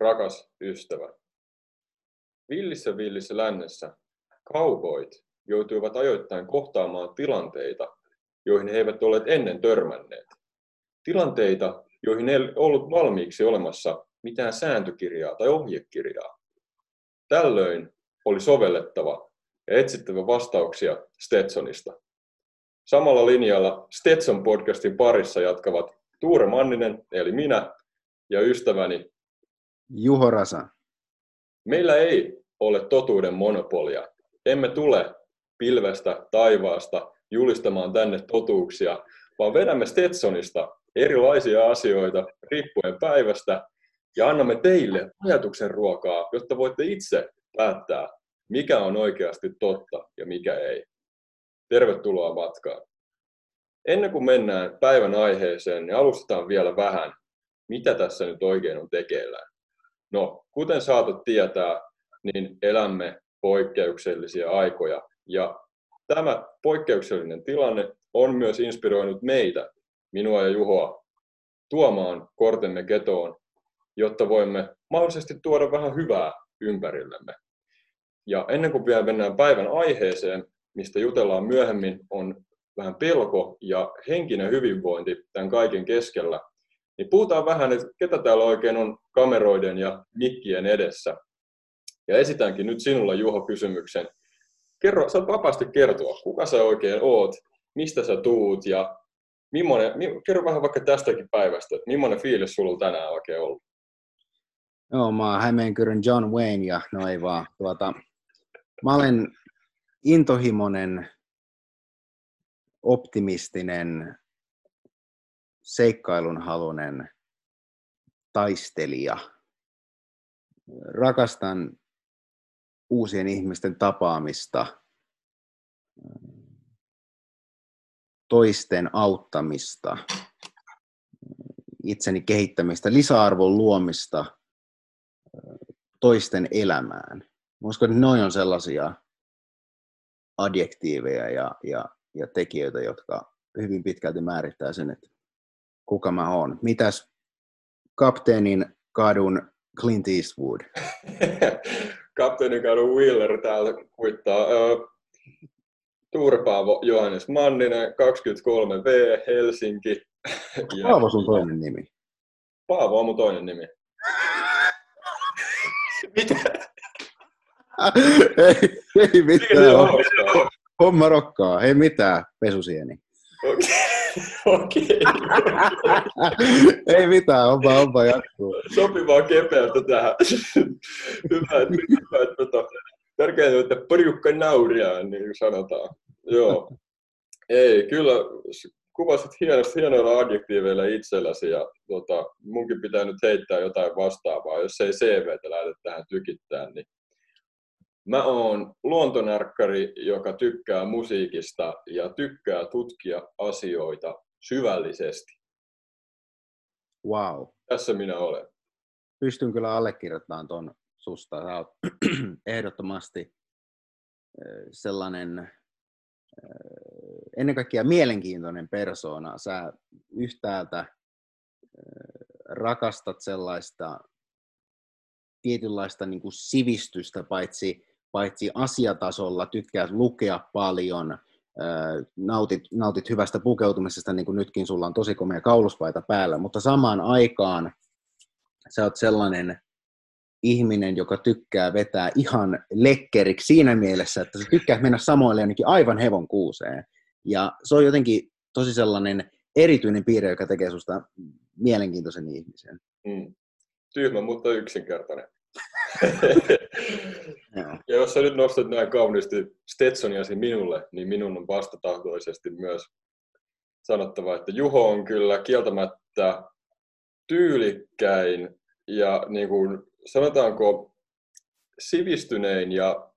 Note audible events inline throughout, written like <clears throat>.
rakas ystävä. Villissä villissä lännessä cowboyt joutuivat ajoittain kohtaamaan tilanteita, joihin he eivät olleet ennen törmänneet. Tilanteita, joihin ei ollut valmiiksi olemassa mitään sääntökirjaa tai ohjekirjaa. Tällöin oli sovellettava ja etsittävä vastauksia Stetsonista. Samalla linjalla Stetson podcastin parissa jatkavat Tuure Manninen, eli minä, ja ystäväni Juho Rasa. Meillä ei ole totuuden monopolia. Emme tule pilvestä taivaasta julistamaan tänne totuuksia, vaan vedämme Stetsonista erilaisia asioita riippuen päivästä ja annamme teille ajatuksen ruokaa, jotta voitte itse päättää, mikä on oikeasti totta ja mikä ei. Tervetuloa matkaan. Ennen kuin mennään päivän aiheeseen, niin alustetaan vielä vähän, mitä tässä nyt oikein on tekeillä. No, kuten saatat tietää, niin elämme poikkeuksellisia aikoja. Ja tämä poikkeuksellinen tilanne on myös inspiroinut meitä, minua ja Juhoa, tuomaan kortemme ketoon, jotta voimme mahdollisesti tuoda vähän hyvää ympärillemme. Ja ennen kuin vielä mennään päivän aiheeseen, mistä jutellaan myöhemmin, on vähän pelko ja henkinen hyvinvointi tämän kaiken keskellä, niin puhutaan vähän, että ketä täällä oikein on kameroiden ja mikkien edessä. Ja esitänkin nyt sinulle Juho kysymyksen. Kerro, saat vapaasti kertoa, kuka sä oikein oot, mistä sä tuut ja millainen, kerro vähän vaikka tästäkin päivästä, että millainen fiilis sulla on tänään oikein ollut? Joo, mä oon Hämeenkyrön John Wayne ja no ei vaan. Tuota, mä olen intohimoinen, optimistinen, seikkailunhalunen taistelija. Rakastan uusien ihmisten tapaamista, toisten auttamista, itseni kehittämistä, lisäarvon luomista toisten elämään. Uskon, että noin on sellaisia adjektiiveja ja, ja, ja tekijöitä, jotka hyvin pitkälti määrittää sen, että kuka mä oon. Mitäs kapteenin kadun Clint Eastwood? <laughs> kapteenin kadun Wheeler täällä kuittaa. Turpaavo Johannes Manninen, 23V, Helsinki. <laughs> Paavo sun toinen nimi. Paavo on mun toinen nimi. <laughs> Mitä? ei, ei mitään. Homma rokkaa. Ei mitään, pesusieni. <laughs> Okei. <laughs> Ei mitään, onpa, onpa jatkuu. Sopivaa kepeältä tähän. <laughs> hyvä, että, hyvä, että tota, tärkeintä, että porukka nauria, niin kuin sanotaan. Joo. Ei, kyllä kuvasit hienosti, hienoilla adjektiiveilla itselläsi ja tota, munkin pitää nyt heittää jotain vastaavaa. Jos ei CVtä lähde tähän tykittämään, niin Mä oon luontonärkkari, joka tykkää musiikista ja tykkää tutkia asioita syvällisesti. Wow. Tässä minä olen. Pystyn kyllä allekirjoittamaan tuon susta. Sä oot <clears throat> ehdottomasti sellainen ennen kaikkea mielenkiintoinen persona. Sä yhtäältä rakastat sellaista tietynlaista niin kuin sivistystä, paitsi paitsi asiatasolla tykkäät lukea paljon, nautit, nautit hyvästä pukeutumisesta, niin kuin nytkin sulla on tosi komea kauluspaita päällä, mutta samaan aikaan sä oot sellainen ihminen, joka tykkää vetää ihan lekkeriksi siinä mielessä, että sä tykkää mennä samoille ainakin aivan hevon kuuseen. Ja se on jotenkin tosi sellainen erityinen piirre, joka tekee susta mielenkiintoisen ihmisen. Mm. Tyhmä, mutta yksinkertainen ja jos sä nyt nostat näin kauniisti Stetsoniasi minulle, niin minun on vastatahtoisesti myös sanottava, että Juho on kyllä kieltämättä tyylikkäin ja niin kuin, sanotaanko sivistynein ja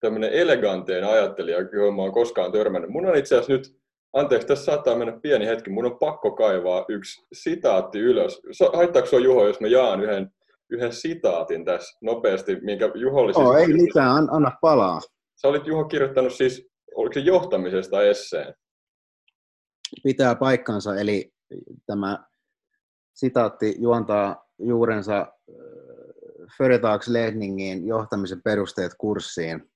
tämmöinen elegantein ajattelija, johon mä oon koskaan törmännyt. Mun on itse asiassa nyt, anteeksi, tässä saattaa mennä pieni hetki, mun on pakko kaivaa yksi sitaatti ylös. Haittaako se Juho, jos mä jaan yhden yhden sitaatin tässä nopeasti, minkä Juho oli siis... Oh, ei mitään, anna palaa. Sä olit Juho kirjoittanut siis, oliko se johtamisesta esseen? Pitää paikkansa, eli tämä sitaatti juontaa juurensa äh, Företagsledningin johtamisen perusteet kurssiin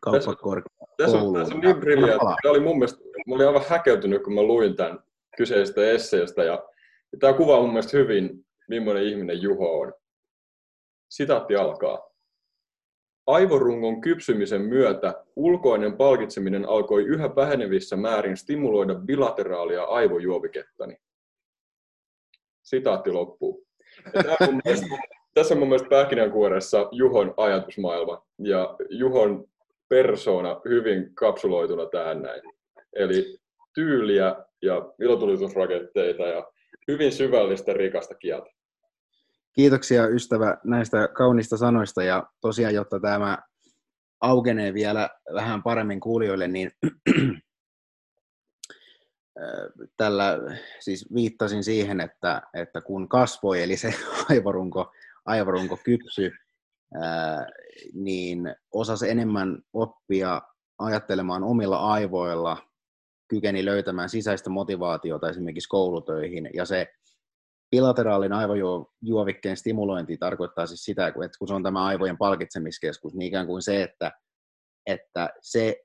kauppakorkeakouluun. Tässä on, tässä on niin briljaa. Tämä oli mun mielestä, mä olin aivan häkeltynyt, kun mä luin tämän kyseisestä esseestä. Ja, ja tämä kuvaa mun mielestä hyvin, millainen ihminen Juho on. Sitaatti alkaa. Aivorungon kypsymisen myötä ulkoinen palkitseminen alkoi yhä vähenevissä määrin stimuloida bilateraalia aivojuovikettani. Sitaatti loppuu. on mielestä, <laughs> tässä on mun mielestä pähkinänkuoressa Juhon ajatusmaailma ja Juhon persona hyvin kapsuloituna tähän näin. Eli tyyliä ja ilotulitusraketteita ja hyvin syvällistä rikasta kieltä. Kiitoksia ystävä näistä kaunista sanoista ja tosiaan, jotta tämä aukenee vielä vähän paremmin kuulijoille, niin <clears throat> tällä siis viittasin siihen, että, että kun kasvoi, eli se <laughs> aivorunko, aivorunko kypsy, niin osasi enemmän oppia ajattelemaan omilla aivoilla, kykeni löytämään sisäistä motivaatiota esimerkiksi koulutöihin, ja se bilateraalin aivojuovikkeen stimulointi tarkoittaa siis sitä, että kun se on tämä aivojen palkitsemiskeskus, niin ikään kuin se, että, että se,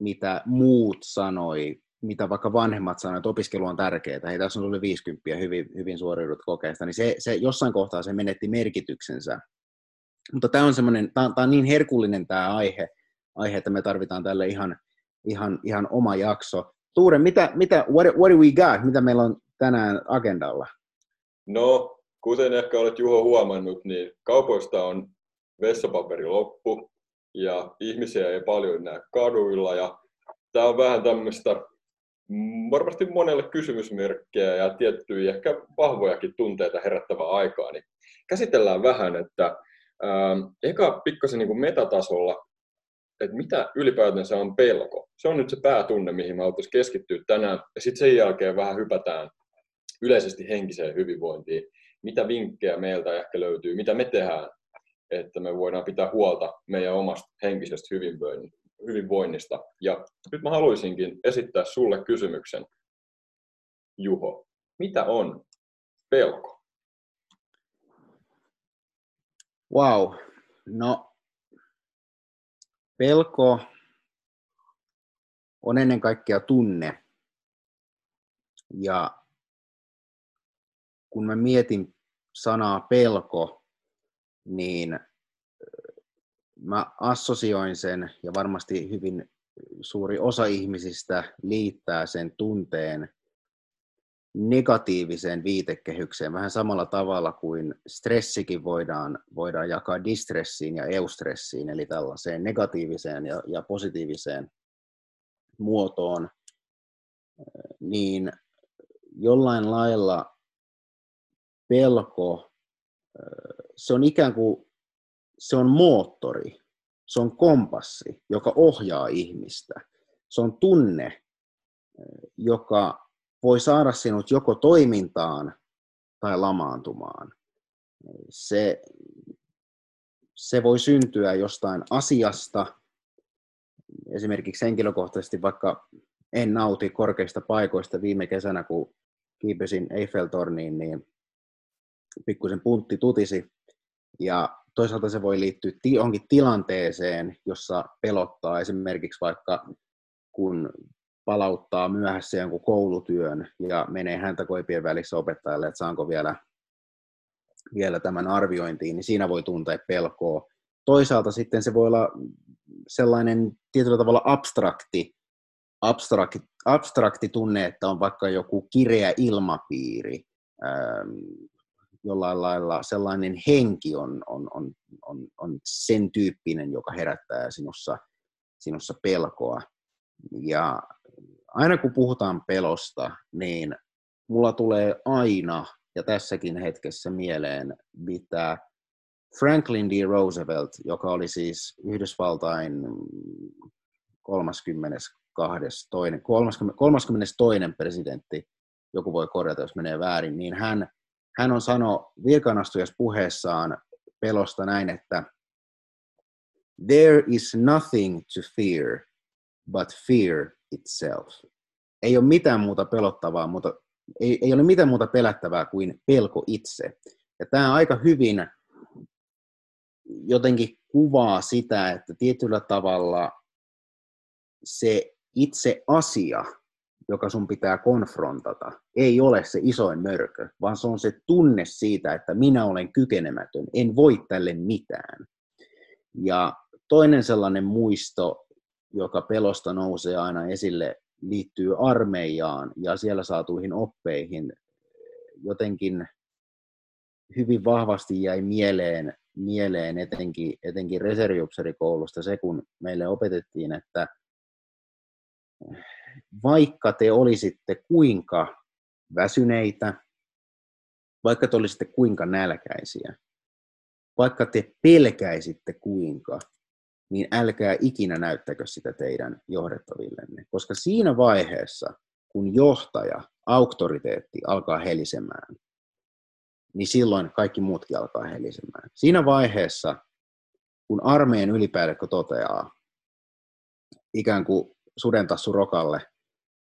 mitä muut sanoi, mitä vaikka vanhemmat sanoivat, että opiskelu on tärkeää, hei tässä on ollut 50 hyvin, hyvin suoriudut kokeesta, niin se, se jossain kohtaa se menetti merkityksensä. Mutta tämä on semmoinen, tämä, tämä on niin herkullinen tämä aihe, aihe, että me tarvitaan tälle ihan, ihan, ihan oma jakso. Tuure, mitä, mitä, what, what do we got? Mitä meillä on tänään agendalla? No, kuten ehkä olet Juho huomannut, niin kaupoista on vessapaperi loppu ja ihmisiä ei paljon näe kaduilla ja tämä on vähän tämmöistä varmasti monelle kysymysmerkkejä ja tiettyjä ehkä vahvojakin tunteita herättävää aikaa, niin käsitellään vähän, että ää, eka pikkasen niin kuin metatasolla, että mitä ylipäätänsä on pelko. Se on nyt se päätunne, mihin me haluttaisiin keskittyä tänään, ja sitten sen jälkeen vähän hypätään yleisesti henkiseen hyvinvointiin. Mitä vinkkejä meiltä ehkä löytyy, mitä me tehdään, että me voidaan pitää huolta meidän omasta henkisestä hyvinvoinnista. Ja nyt mä haluaisinkin esittää sulle kysymyksen, Juho. Mitä on pelko? Wow. No, pelko on ennen kaikkea tunne. Ja kun mä mietin sanaa pelko, niin mä assosioin sen, ja varmasti hyvin suuri osa ihmisistä liittää sen tunteen negatiiviseen viitekehykseen, vähän samalla tavalla kuin stressikin voidaan, voidaan jakaa distressiin ja eustressiin, eli tällaiseen negatiiviseen ja, ja positiiviseen muotoon, niin jollain lailla pelko, se on ikään kuin, se on moottori, se on kompassi, joka ohjaa ihmistä. Se on tunne, joka voi saada sinut joko toimintaan tai lamaantumaan. Se, se voi syntyä jostain asiasta, esimerkiksi henkilökohtaisesti vaikka en nauti korkeista paikoista viime kesänä, kun kiipesin Eiffeltorniin, niin pikkusen puntti tutisi. Ja toisaalta se voi liittyä johonkin tilanteeseen, jossa pelottaa esimerkiksi vaikka kun palauttaa myöhässä jonkun koulutyön ja menee häntä koipien välissä opettajalle, että saanko vielä, vielä tämän arviointiin, niin siinä voi tuntea pelkoa. Toisaalta sitten se voi olla sellainen tietyllä tavalla abstrakti, abstrakti, abstrakti tunne, että on vaikka joku kireä ilmapiiri, jollain lailla sellainen henki on, on, on, on, on sen tyyppinen, joka herättää sinussa, sinussa pelkoa. Ja aina kun puhutaan pelosta, niin mulla tulee aina ja tässäkin hetkessä mieleen, mitä Franklin D. Roosevelt, joka oli siis Yhdysvaltain 32. 30, 32. presidentti, joku voi korjata, jos menee väärin, niin hän hän on sano puheessaan pelosta näin, että There is nothing to fear but fear itself. Ei ole mitään muuta pelottavaa, mutta Ei, ei ole mitään muuta pelättävää kuin pelko itse. Ja tämä aika hyvin jotenkin kuvaa sitä, että tietyllä tavalla se itse asia, joka sun pitää konfrontata, ei ole se isoin mörkö, vaan se on se tunne siitä, että minä olen kykenemätön, en voi tälle mitään. Ja toinen sellainen muisto, joka pelosta nousee aina esille, liittyy armeijaan ja siellä saatuihin oppeihin. Jotenkin hyvin vahvasti jäi mieleen, mieleen etenkin, etenkin reserviupserikoulusta se, kun meille opetettiin, että vaikka te olisitte kuinka väsyneitä, vaikka te olisitte kuinka nälkäisiä, vaikka te pelkäisitte kuinka, niin älkää ikinä näyttäkö sitä teidän johdettavillenne. Koska siinä vaiheessa, kun johtaja, auktoriteetti alkaa helisemään, niin silloin kaikki muutkin alkaa helisemään. Siinä vaiheessa, kun armeijan ylipäällikkö toteaa, ikään kuin sudentassu rokalle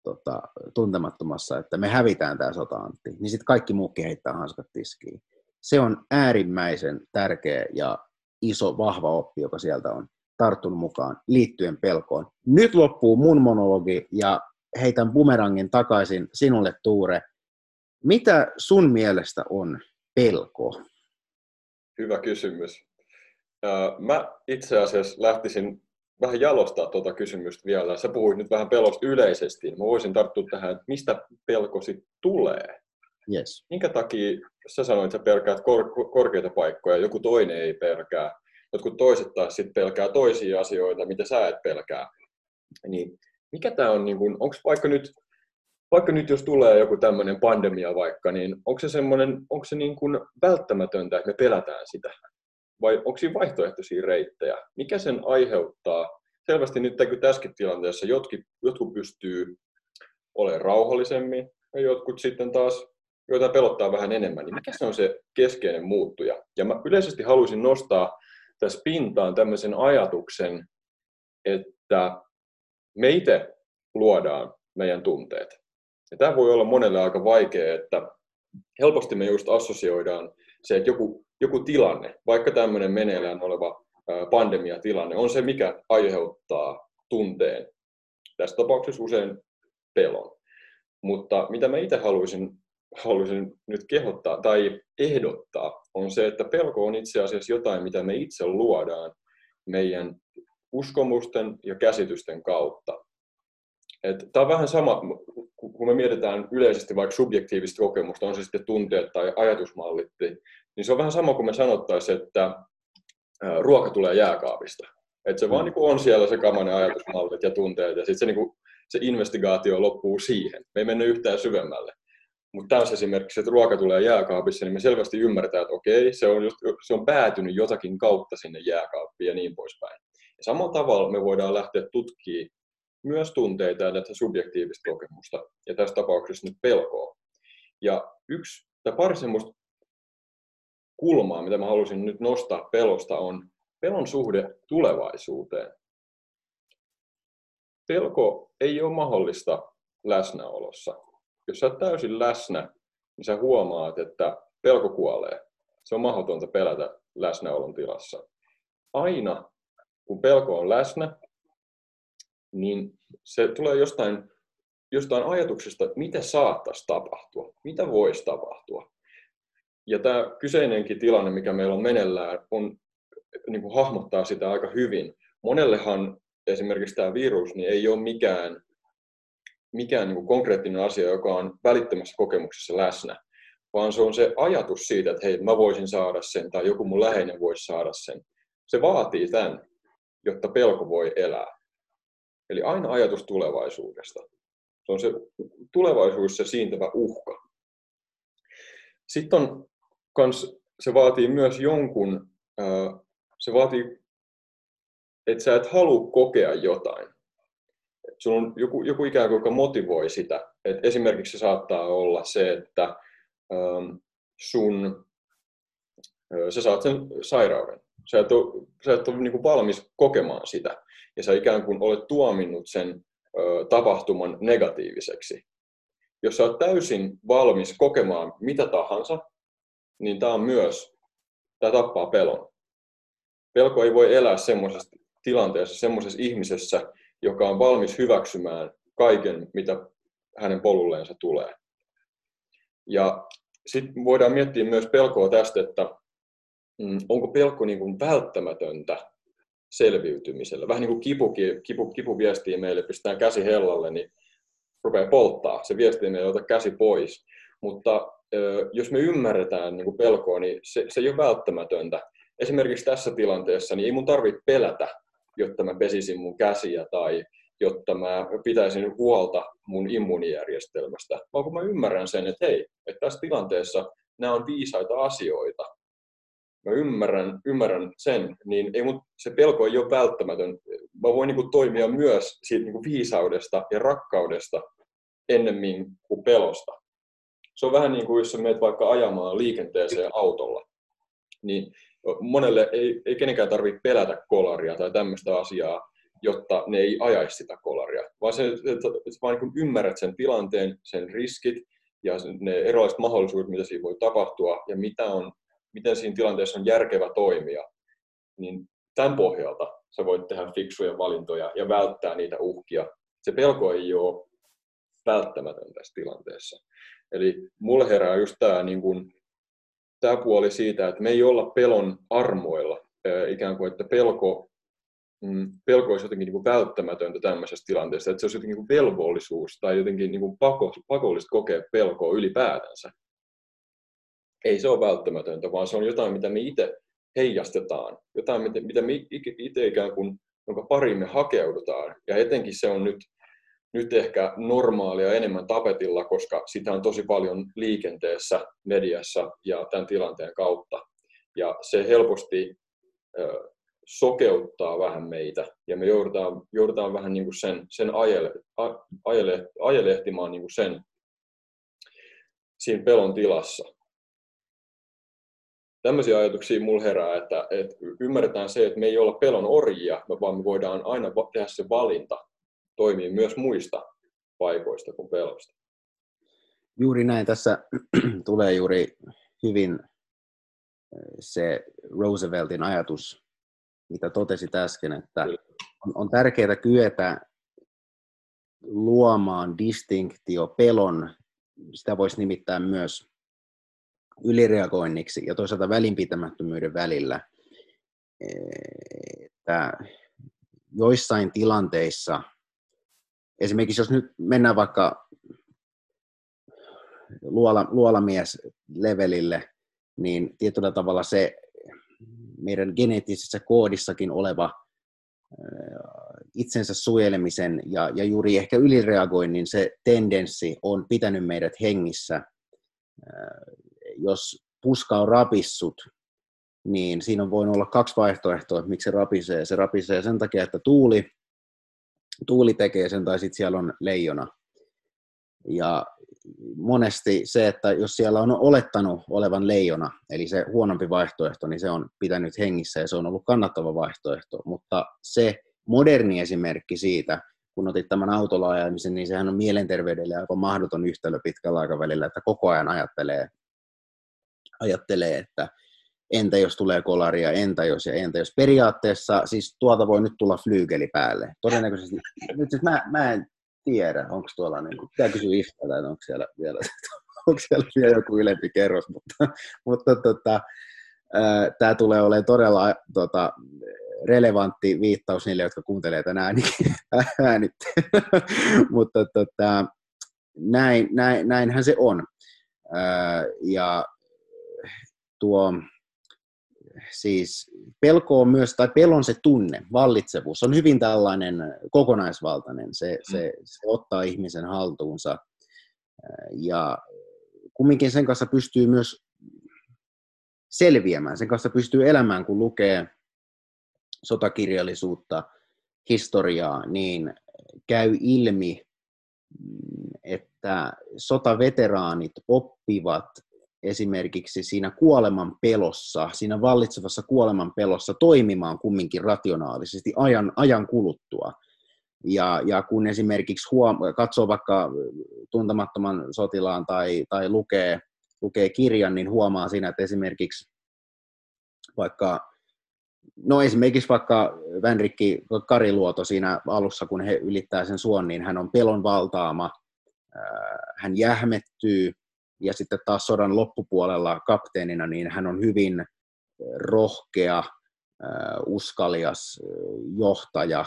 tota, tuntemattomassa, että me hävitään tämä sota Antti, niin sitten kaikki muukin heittää hanskat tiskiin. Se on äärimmäisen tärkeä ja iso, vahva oppi, joka sieltä on tarttunut mukaan liittyen pelkoon. Nyt loppuu mun monologi ja heitän bumerangin takaisin sinulle Tuure. Mitä sun mielestä on pelko? Hyvä kysymys. Mä itse asiassa lähtisin vähän jalostaa tuota kysymystä vielä. Sä puhuit nyt vähän pelosta yleisesti. Mä voisin tarttua tähän, että mistä pelko sitten tulee? Yes. Minkä takia sä sanoit, että sä pelkäät kor- korkeita paikkoja, joku toinen ei pelkää, jotkut toiset taas sitten pelkää toisia asioita, mitä sä et pelkää. Niin mikä tämä on, niin onko vaikka nyt, vaikka nyt jos tulee joku tämmöinen pandemia vaikka, niin onko se semmoinen, onko se niin kuin välttämätöntä, että me pelätään sitä? vai onko siinä vaihtoehtoisia reittejä? Mikä sen aiheuttaa? Selvästi nyt tässäkin tilanteessa jotkut, jotkut pystyy olemaan rauhallisemmin ja jotkut sitten taas, joita pelottaa vähän enemmän, niin mikä se on se keskeinen muuttuja? Ja mä yleisesti haluaisin nostaa tässä pintaan tämmöisen ajatuksen, että me itse luodaan meidän tunteet. Ja tämä voi olla monelle aika vaikea, että helposti me just assosioidaan se, että joku joku tilanne, vaikka tämmöinen meneillään oleva pandemiatilanne, on se, mikä aiheuttaa tunteen. Tässä tapauksessa usein pelon. Mutta mitä mä itse haluaisin, haluaisin nyt kehottaa tai ehdottaa, on se, että pelko on itse asiassa jotain, mitä me itse luodaan meidän uskomusten ja käsitysten kautta. Tämä on vähän sama, kun me mietitään yleisesti vaikka subjektiivista kokemusta, on se sitten tunteet tai ajatusmallit, niin se on vähän sama kuin me sanottaisiin, että ruoka tulee jääkaapista. Että se mm. vaan niin kuin on siellä se kamainen ajatusmallit ja tunteet, ja sitten se, niin kuin, se investigaatio loppuu siihen. Me ei mennä yhtään syvemmälle. Mutta tässä esimerkiksi, että ruoka tulee jääkaapissa, niin me selvästi ymmärretään, että okei, se on, just, se on päätynyt jotakin kautta sinne jääkaappiin ja niin poispäin. Ja samalla tavalla me voidaan lähteä tutkimaan myös tunteita ja tätä subjektiivista kokemusta, ja tässä tapauksessa nyt pelkoa. Ja yksi tai pari semmoista kulmaa, mitä mä halusin nyt nostaa pelosta, on pelon suhde tulevaisuuteen. Pelko ei ole mahdollista läsnäolossa. Jos sä oot täysin läsnä, niin sä huomaat, että pelko kuolee. Se on mahdotonta pelätä läsnäolon tilassa. Aina kun pelko on läsnä, niin se tulee jostain, jostain ajatuksesta, että mitä saattaisi tapahtua, mitä voisi tapahtua. Ja tämä kyseinenkin tilanne, mikä meillä on menellään, on, niin kuin hahmottaa sitä aika hyvin. Monellehan esimerkiksi tämä virus niin ei ole mikään, mikään niin kuin konkreettinen asia, joka on välittömässä kokemuksessa läsnä, vaan se on se ajatus siitä, että hei, mä voisin saada sen tai joku mun läheinen voisi saada sen. Se vaatii tämän, jotta pelko voi elää. Eli aina ajatus tulevaisuudesta. Se on se tulevaisuus, se siintävä uhka. Sitten on kans, se vaatii myös jonkun, se vaatii, että sä et halua kokea jotain. Sulla on joku, joku ikään kuin, joka motivoi sitä. Et esimerkiksi se saattaa olla se, että sun, sä saat sen sairauden. Sä et ole, sä et ole niin kuin valmis kokemaan sitä. Ja sä ikään kuin olet tuominnut sen tapahtuman negatiiviseksi. jos sä oot täysin valmis kokemaan mitä tahansa, niin tämä on myös, tämä tappaa pelon. Pelko ei voi elää semmoisessa tilanteessa, semmoisessa ihmisessä, joka on valmis hyväksymään kaiken, mitä hänen polulleensa tulee. Ja sitten voidaan miettiä myös pelkoa tästä, että mm, onko pelko niin kuin välttämätöntä selviytymisellä. Vähän niin kuin kipu, kipu, kipu viestii meille, pistetään käsi hellalle, niin rupeaa polttaa. Se viestii meille, ota käsi pois. Mutta jos me ymmärretään niin kuin pelkoa, niin se, se ei ole välttämätöntä. Esimerkiksi tässä tilanteessa niin ei mun tarvitse pelätä, jotta mä pesisin mun käsiä tai jotta mä pitäisin huolta mun immuunijärjestelmästä, vaan kun mä ymmärrän sen, että hei, että tässä tilanteessa nämä on viisaita asioita, mä ymmärrän, ymmärrän sen, niin ei mun, se pelko ei ole välttämätön. Mä voin niin kuin, toimia myös siitä niin kuin, viisaudesta ja rakkaudesta ennemmin kuin pelosta. Se on vähän niin kuin, jos sä menet vaikka ajamaan liikenteeseen autolla, niin monelle ei, ei kenenkään tarvitse pelätä kolaria tai tämmöistä asiaa, jotta ne ei ajaisi sitä kolaria, vaan se, että vaan niin ymmärrät sen tilanteen, sen riskit ja ne erilaiset mahdollisuudet, mitä siinä voi tapahtua ja mitä on, miten siinä tilanteessa on järkevä toimia, niin tämän pohjalta sä voit tehdä fiksuja valintoja ja välttää niitä uhkia. Se pelko ei ole välttämätön tässä tilanteessa. Eli mulle herää just tämä niin kun, tämä puoli siitä, että me ei olla pelon armoilla, ikään kuin, että pelko mm, pelko olisi jotenkin niin kuin välttämätöntä tämmöisessä tilanteessa, että se olisi jotenkin niin kuin velvollisuus tai jotenkin niin kuin pako, pakollista kokea pelkoa ylipäätänsä. Ei se ole välttämätöntä, vaan se on jotain, mitä me itse heijastetaan, jotain, mitä me itse ikään kuin, jonka pariin me hakeudutaan. Ja etenkin se on nyt, nyt ehkä normaalia enemmän tapetilla, koska sitä on tosi paljon liikenteessä, mediassa ja tämän tilanteen kautta. Ja se helposti sokeuttaa vähän meitä ja me joudutaan, joudutaan vähän niin kuin sen, sen ajele, ajele, ajelehtimaan niin kuin sen siinä pelon tilassa. Tämmöisiä ajatuksia mulla herää, että, että ymmärretään se, että me ei olla pelon orjia, vaan me voidaan aina tehdä se valinta toimii myös muista paikoista kuin pelosta. Juuri näin. Tässä <clears throat> tulee juuri hyvin se Rooseveltin ajatus mitä totesit äsken, että on, on tärkeää kyetä luomaan distinktio pelon, sitä voisi nimittää myös ylireagoinniksi ja toisaalta välinpitämättömyyden välillä. Että joissain tilanteissa, esimerkiksi jos nyt mennään vaikka luola, luolamies-levelille, niin tietyllä tavalla se meidän geneettisessä koodissakin oleva itsensä suojelemisen ja, ja juuri ehkä ylireagoinnin se tendenssi on pitänyt meidät hengissä. Jos puska on rapissut, niin siinä on voinut olla kaksi vaihtoehtoa, miksi se rapisee. Se rapisee sen takia, että tuuli, tuuli tekee sen tai sitten siellä on leijona. Ja monesti se, että jos siellä on olettanut olevan leijona, eli se huonompi vaihtoehto, niin se on pitänyt hengissä ja se on ollut kannattava vaihtoehto. Mutta se moderni esimerkki siitä, kun otit tämän autolla ajamisen, niin sehän on mielenterveydelle aika mahdoton yhtälö pitkällä aikavälillä, että koko ajan ajattelee, ajattelee että entä jos tulee kolaria, entä jos ja entä jos. Periaatteessa siis tuolta voi nyt tulla flyygeli päälle. Todennäköisesti, <laughs> nyt siis mä, mä en tiedä, onko tuolla, niin kuin, pitää kysyä Iftalta, että onko siellä vielä, <laughs> onko siellä vielä joku ylempi kerros, mutta, mutta tota, tämä tulee olemaan todella tota, relevantti viittaus niille, jotka kuuntelevat tänään ääni, <laughs> äänit. mutta tota, näin, näin, näinhän se on. ja tuo, siis pelko on myös, tai pelon se tunne, vallitsevuus, on hyvin tällainen kokonaisvaltainen. Se, mm. se, se ottaa ihmisen haltuunsa. Ja kumminkin sen kanssa pystyy myös selviämään, sen kanssa pystyy elämään, kun lukee sotakirjallisuutta, historiaa, niin käy ilmi, että sotaveteraanit oppivat esimerkiksi siinä kuoleman pelossa, siinä vallitsevassa kuoleman pelossa toimimaan kumminkin rationaalisesti ajan, ajan kuluttua. Ja, ja kun esimerkiksi huom- katsoo vaikka tuntemattoman sotilaan tai, tai lukee, lukee kirjan, niin huomaa siinä, että esimerkiksi vaikka No esimerkiksi vaikka Vänrikki Kariluoto siinä alussa, kun he ylittää sen suon, niin hän on pelon valtaama, hän jähmettyy, ja sitten taas sodan loppupuolella kapteenina, niin hän on hyvin rohkea, uskalias johtaja,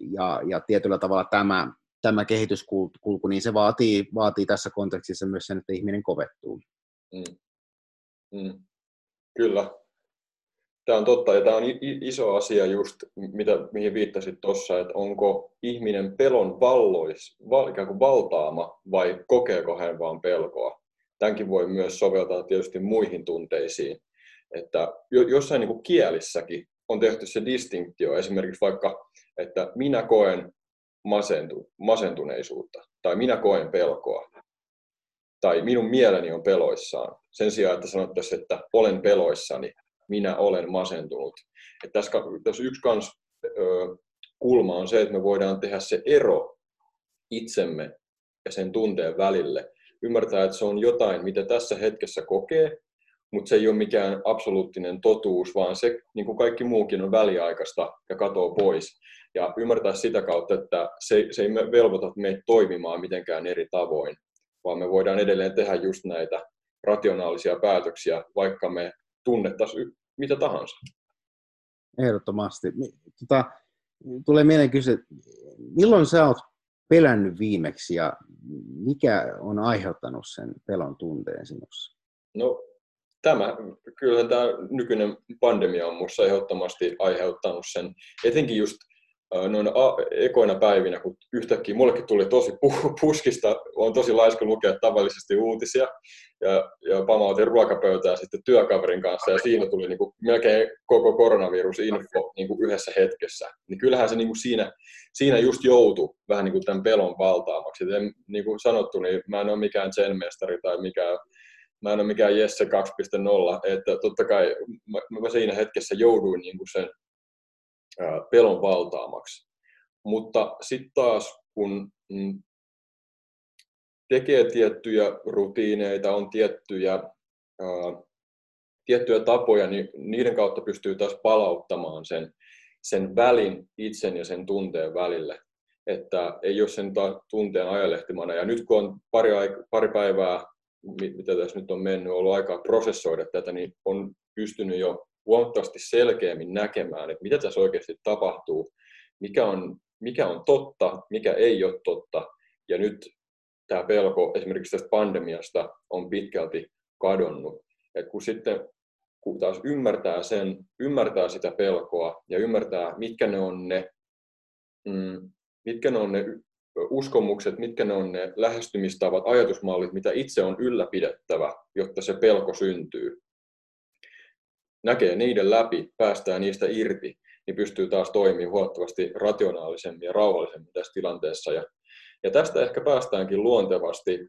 ja, ja tietyllä tavalla tämä, tämä kehityskulku, niin se vaatii, vaatii tässä kontekstissa myös sen, että ihminen kovettuu. Mm. Mm. Kyllä, Tämä on totta, ja tämä on iso asia just, mitä, mihin viittasit tuossa, että onko ihminen pelon vallois, val, ikään kuin valtaama vai kokeeko hän vaan pelkoa. Tämänkin voi myös soveltaa tietysti muihin tunteisiin. Että jossain niin kuin kielissäkin on tehty se distinktio, esimerkiksi vaikka, että minä koen masentu, masentuneisuutta tai minä koen pelkoa tai minun mieleni on peloissaan. Sen sijaan, että sanottaisiin, että olen peloissani, minä olen masentunut. Et tässä, tässä yksi kans, ö, kulma on se, että me voidaan tehdä se ero itsemme ja sen tunteen välille. Ymmärtää, että se on jotain, mitä tässä hetkessä kokee, mutta se ei ole mikään absoluuttinen totuus, vaan se, niin kuin kaikki muukin, on väliaikaista ja katoo pois. Ja ymmärtää sitä kautta, että se, se ei velvoita meitä toimimaan mitenkään eri tavoin, vaan me voidaan edelleen tehdä just näitä rationaalisia päätöksiä, vaikka me tunnettaisiin mitä tahansa. Ehdottomasti. Tota, tulee mieleen kysyä, milloin sä oot pelännyt viimeksi ja mikä on aiheuttanut sen pelon tunteen sinussa? No tämä, kyllä tämä nykyinen pandemia on minussa ehdottomasti aiheuttanut sen, etenkin just noina ekoina päivinä, kun yhtäkkiä mullekin tuli tosi puskista, on tosi laiska lukea tavallisesti uutisia, ja, ja pamautin ruokapöytää sitten työkaverin kanssa, ja siinä tuli niin kuin melkein koko koronavirusinfo niin kuin yhdessä hetkessä. Niin kyllähän se niin kuin siinä, siinä just joutui vähän niin kuin tämän pelon valtaamaksi. En, niin kuin sanottu, niin mä en ole mikään zen-mestari tai mikään mä en ole mikään Jesse 2.0, että totta kai mä, mä siinä hetkessä jouduin niin kuin sen pelon valtaamaksi. Mutta sitten taas, kun mm, tekee tiettyjä rutiineita, on tiettyjä, ää, tiettyjä tapoja, niin niiden kautta pystyy taas palauttamaan sen, sen välin itsen ja sen tunteen välille. Että ei ole sen tunteen ajalehtimana. Ja nyt kun on pari, pari päivää, mitä tässä nyt on mennyt, ollut aikaa prosessoida tätä, niin on pystynyt jo huomattavasti selkeämmin näkemään, että mitä tässä oikeasti tapahtuu, mikä on, mikä on totta, mikä ei ole totta. Ja nyt tämä pelko esimerkiksi tästä pandemiasta on pitkälti kadonnut. Et kun sitten kun taas ymmärtää, sen, ymmärtää sitä pelkoa ja ymmärtää, mitkä ne on ne, mm, mitkä ne on ne uskomukset, mitkä ne on ne lähestymistavat, ajatusmallit, mitä itse on ylläpidettävä, jotta se pelko syntyy, näkee niiden läpi, päästään niistä irti, niin pystyy taas toimimaan huomattavasti rationaalisemmin ja rauhallisemmin tässä tilanteessa. Ja, ja tästä ehkä päästäänkin luontevasti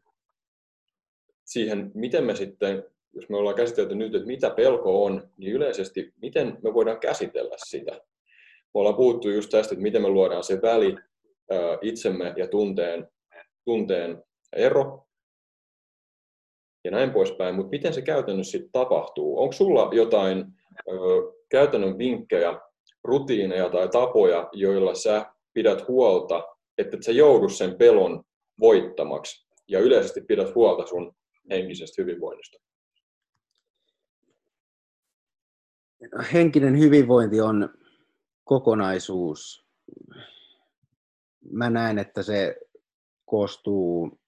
siihen, miten me sitten, jos me ollaan käsitelty nyt, että mitä pelko on, niin yleisesti, miten me voidaan käsitellä sitä. Me ollaan puhuttu just tästä, että miten me luodaan se väli itsemme ja tunteen, tunteen ero, ja näin poispäin, mutta miten se käytännössä sitten tapahtuu? Onko sulla jotain ö, käytännön vinkkejä, rutiineja tai tapoja, joilla sä pidät huolta, että et sä joudu sen pelon voittamaksi ja yleisesti pidät huolta sun henkisestä hyvinvoinnista? Henkinen hyvinvointi on kokonaisuus. Mä näen, että se koostuu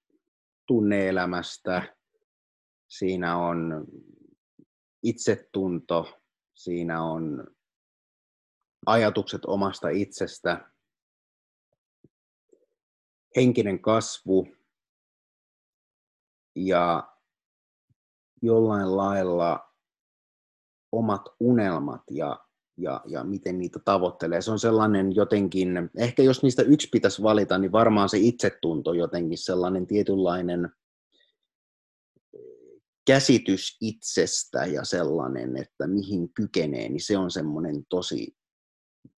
tunneelämästä, siinä on itsetunto, siinä on ajatukset omasta itsestä, henkinen kasvu ja jollain lailla omat unelmat ja, ja, ja miten niitä tavoittelee. Se on sellainen jotenkin, ehkä jos niistä yksi pitäisi valita, niin varmaan se itsetunto jotenkin sellainen tietynlainen – käsitys itsestä ja sellainen, että mihin kykenee, niin se on semmoinen tosi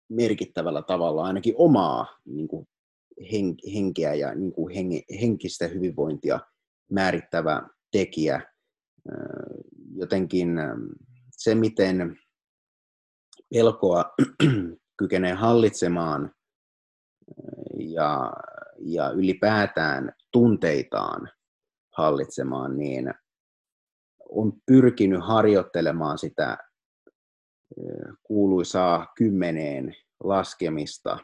merkittävällä tavalla ainakin omaa niin kuin henkeä ja niin kuin henkistä hyvinvointia määrittävä tekijä. Jotenkin se, miten pelkoa <clears throat> kykenee hallitsemaan ja, ja ylipäätään tunteitaan hallitsemaan, niin on pyrkinyt harjoittelemaan sitä kuuluisaa kymmeneen laskemista.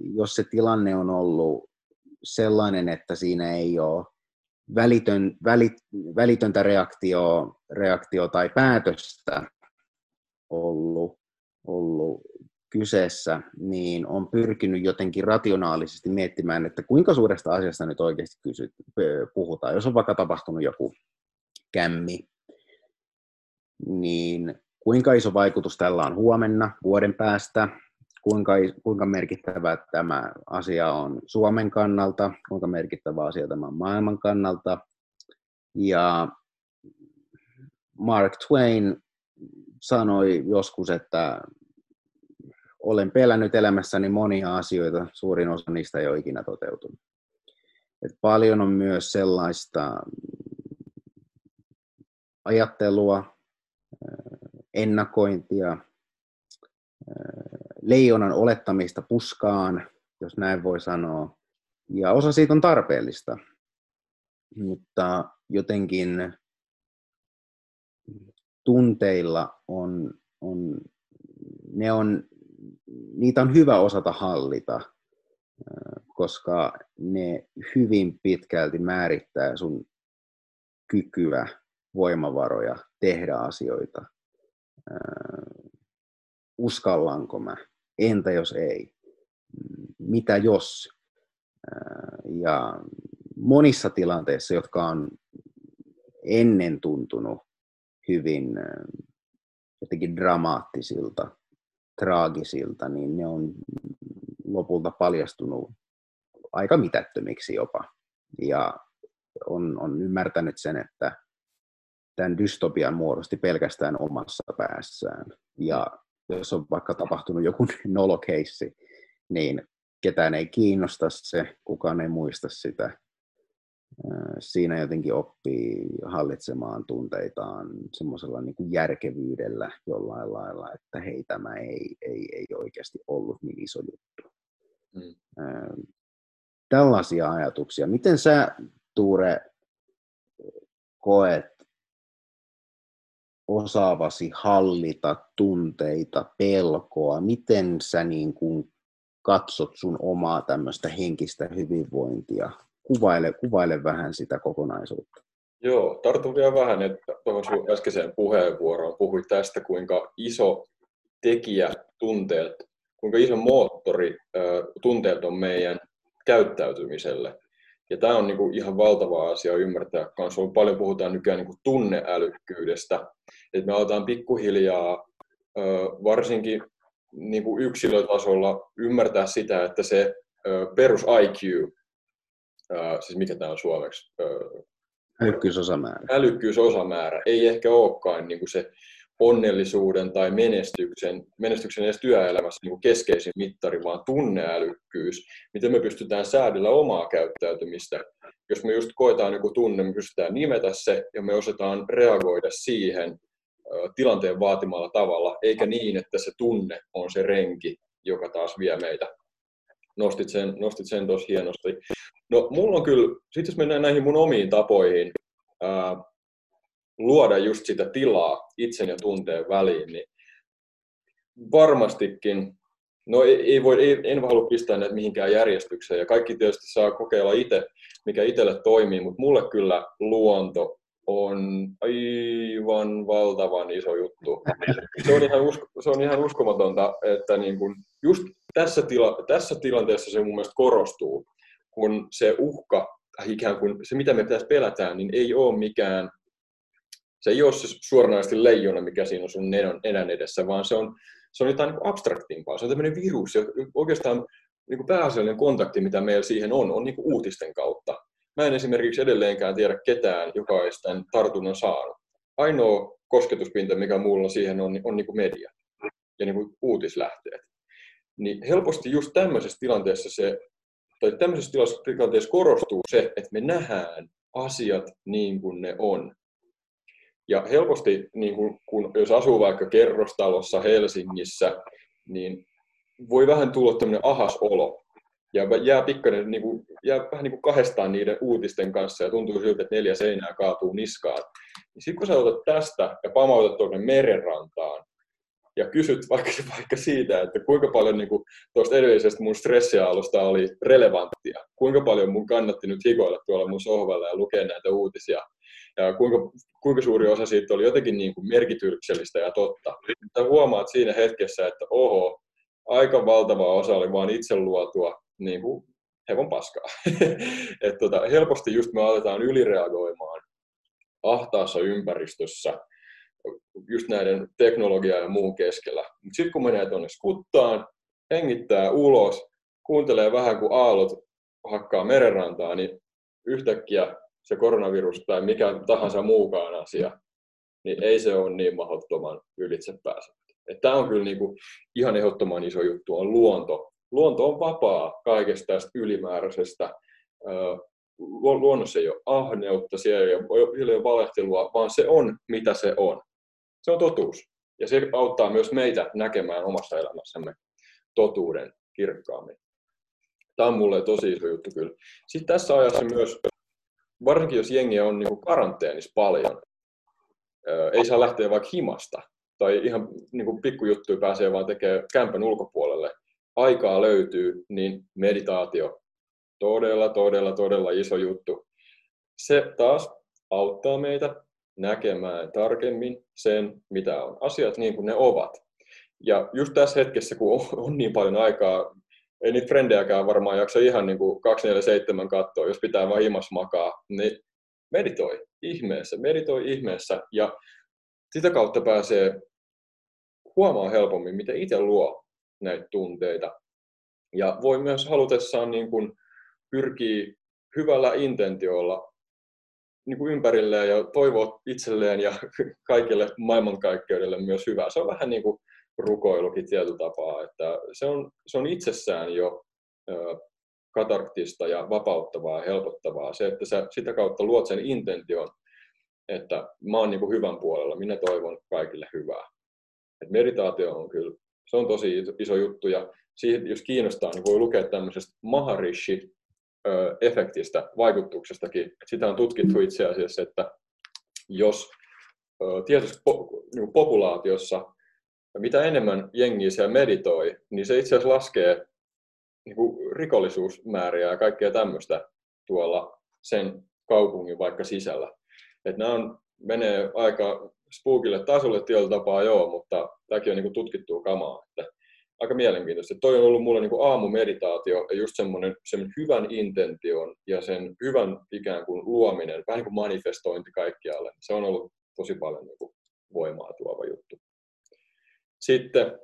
Jos se tilanne on ollut sellainen, että siinä ei ole välitön, välit, välitöntä reaktio, reaktio tai päätöstä ollut, ollut kyseessä, niin on pyrkinyt jotenkin rationaalisesti miettimään, että kuinka suuresta asiasta nyt oikeasti kysyt, puhutaan. Jos on vaikka tapahtunut joku kämmi, niin kuinka iso vaikutus tällä on huomenna, vuoden päästä, kuinka, kuinka merkittävä tämä asia on Suomen kannalta, kuinka merkittävä asia tämä on maailman kannalta. Ja Mark Twain sanoi joskus, että olen pelännyt elämässäni monia asioita, suurin osa niistä ei ole ikinä toteutunut. Et paljon on myös sellaista ajattelua, ennakointia, leijonan olettamista puskaan, jos näin voi sanoa. Ja osa siitä on tarpeellista, mutta jotenkin tunteilla on, on, ne on, niitä on hyvä osata hallita, koska ne hyvin pitkälti määrittää sun kykyä, voimavaroja tehdä asioita. Uskallanko mä? Entä jos ei? Mitä jos? Ja monissa tilanteissa, jotka on ennen tuntunut hyvin jotenkin dramaattisilta, traagisilta, niin ne on lopulta paljastunut aika mitättömiksi jopa. Ja on, on ymmärtänyt sen, että tämän dystopian muodosti pelkästään omassa päässään. Ja jos on vaikka tapahtunut joku <laughs> nolokeissi, niin ketään ei kiinnosta se, kukaan ei muista sitä. Siinä jotenkin oppii hallitsemaan tunteitaan semmoisella niin kuin järkevyydellä jollain lailla, että hei, tämä ei, ei, ei oikeasti ollut niin iso juttu. Mm. Tällaisia ajatuksia. Miten sä, Tuure, koet osaavasi hallita tunteita, pelkoa? Miten sä niin kuin katsot sun omaa tämmöistä henkistä hyvinvointia? Kuvaile, kuvaile vähän sitä kokonaisuutta. Joo, tartun vielä vähän että tuohon sun äskeiseen puheenvuoroon. Puhuit tästä, kuinka iso tekijä tunteet, kuinka iso moottori tunteet on meidän käyttäytymiselle. Ja tämä on niinku ihan valtava asia ymmärtää kanssa. Paljon puhutaan nykyään niinku tunneälykkyydestä, että me aletaan pikkuhiljaa varsinkin niinku yksilötasolla ymmärtää sitä, että se perus IQ, siis mikä tämä on suomeksi? Älykkyysosamäärä. Älykkyysosamäärä ei ehkä olekaan niin kuin se onnellisuuden tai menestyksen, menestyksen edes työelämässä niin kuin keskeisin mittari, vaan tunneälykkyys, miten me pystytään säädellä omaa käyttäytymistä. Jos me just koetaan joku tunne, me pystytään nimetä se ja me osataan reagoida siihen tilanteen vaatimalla tavalla, eikä niin, että se tunne on se renki, joka taas vie meitä. Nostit sen, nostit sen tosi hienosti. No, mulla on kyllä, sit jos mennään näihin mun omiin tapoihin, ää, luoda just sitä tilaa itsen ja tunteen väliin, niin varmastikin, no ei, ei voi, ei, en halua pistää näitä mihinkään järjestykseen, ja kaikki tietysti saa kokeilla itse, mikä itselle toimii, mutta mulle kyllä luonto on aivan valtavan iso juttu. Se on ihan, usko, se on ihan uskomatonta, että niin kun just tässä, tila, tässä tilanteessa se mun mielestä korostuu, kun se uhka, ikään kuin se mitä me pitäisi pelätään, niin ei ole mikään se ei ole se suoranaisesti leijona, mikä siinä on sun nenän, nenän edessä, vaan se on, se on jotain niin abstraktimpaa. Se on tämmöinen virus, ja oikeastaan niin kuin pääasiallinen kontakti, mitä meillä siihen on, on niin kuin uutisten kautta. Mä en esimerkiksi edelleenkään tiedä ketään, joka olisi tämän tartunnan saanut. Ainoa kosketuspinta, mikä mulla siihen on, on niin kuin media ja niin kuin uutislähteet. Niin helposti just tämmöisessä tilanteessa se tai tämmöisessä tilanteessa korostuu se, että me nähdään asiat niin kuin ne on. Ja helposti, niin kuin, kun, jos asuu vaikka kerrostalossa Helsingissä, niin voi vähän tulla tämmöinen ahas olo. Ja jää pikkainen, niin kuin, jää vähän niin kuin kahdestaan niiden uutisten kanssa ja tuntuu siltä, että neljä seinää kaatuu niskaan. Niin sitten kun sä otat tästä ja pamautat tuonne merenrantaan, ja kysyt vaikka, <laughs> vaikka siitä, että kuinka paljon niin tuosta edellisestä mun stressiaalusta oli relevanttia, kuinka paljon mun kannatti nyt hikoilla tuolla mun sohvalla ja lukea näitä uutisia, ja kuinka, kuinka suuri osa siitä oli jotenkin niin kuin merkityksellistä ja totta. Mutta huomaat siinä hetkessä, että oho, aika valtava osa oli vain itse luotua niin kuin hevon paskaa. <laughs> Et tota, helposti just me aletaan ylireagoimaan ahtaassa ympäristössä, just näiden teknologiaa ja muun keskellä. Mutta sitten kun menee tuonne skuttaan, hengittää ulos, kuuntelee vähän kuin aallot hakkaa merenrantaa, niin yhtäkkiä se koronavirus tai mikä tahansa muukaan asia, niin ei se ole niin mahdottoman ylitse Tämä on kyllä niinku ihan ehdottoman iso juttu, on luonto. Luonto on vapaa kaikesta tästä ylimääräisestä. Luonnossa ei ole ahneutta, siellä ei ole, siellä ei ole valehtelua, vaan se on mitä se on se on totuus. Ja se auttaa myös meitä näkemään omassa elämässämme totuuden kirkkaammin. Tämä on mulle tosi iso juttu kyllä. Sitten tässä ajassa myös, varsinkin jos jengi on niin karanteenissa paljon, ei saa lähteä vaikka himasta, tai ihan niin kuin pikkujuttuja pääsee vaan tekemään kämpän ulkopuolelle, aikaa löytyy, niin meditaatio, todella, todella, todella iso juttu. Se taas auttaa meitä näkemään tarkemmin sen, mitä on asiat niin kuin ne ovat. Ja just tässä hetkessä, kun on niin paljon aikaa, ei niitä frendejäkään varmaan jaksa ihan niin kuin 247 katsoa, jos pitää vain himas makaa, niin meditoi ihmeessä, meditoi ihmeessä ja sitä kautta pääsee huomaa helpommin, miten itse luo näitä tunteita. Ja voi myös halutessaan niin kuin pyrkiä hyvällä intentiolla niin kuin ympärilleen ja toivoo itselleen ja <laughs> kaikille maailmankaikkeudelle myös hyvää. Se on vähän niin kuin rukoilukin tietyllä tapaa, että se on, se on itsessään jo katarktista ja vapauttavaa ja helpottavaa. Se, että sä sitä kautta luot sen intention, että mä oon niin hyvän puolella, minä toivon kaikille hyvää. Et meditaatio on kyllä, se on tosi iso juttu ja siihen, jos kiinnostaa, niin voi lukea tämmöisestä Maharishi efektistä, vaikutuksestakin. Sitä on tutkittu itse asiassa, että jos tietyssä niin populaatiossa, mitä enemmän jengiä siellä meditoi, niin se itse asiassa laskee niin kuin rikollisuusmääriä ja kaikkea tämmöistä tuolla sen kaupungin vaikka sisällä. Et nämä on, menee aika spookille tasolle tietyllä tapaa joo, mutta tämäkin on niin kuin tutkittua kamaa. Että aika mielenkiintoista. Toi on ollut mulle niin aamumeditaatio ja just semmoinen sen hyvän intention ja sen hyvän ikään kuin luominen, vähän niin kuin manifestointi kaikkialle. Se on ollut tosi paljon niin kuin voimaa tuova juttu. Sitten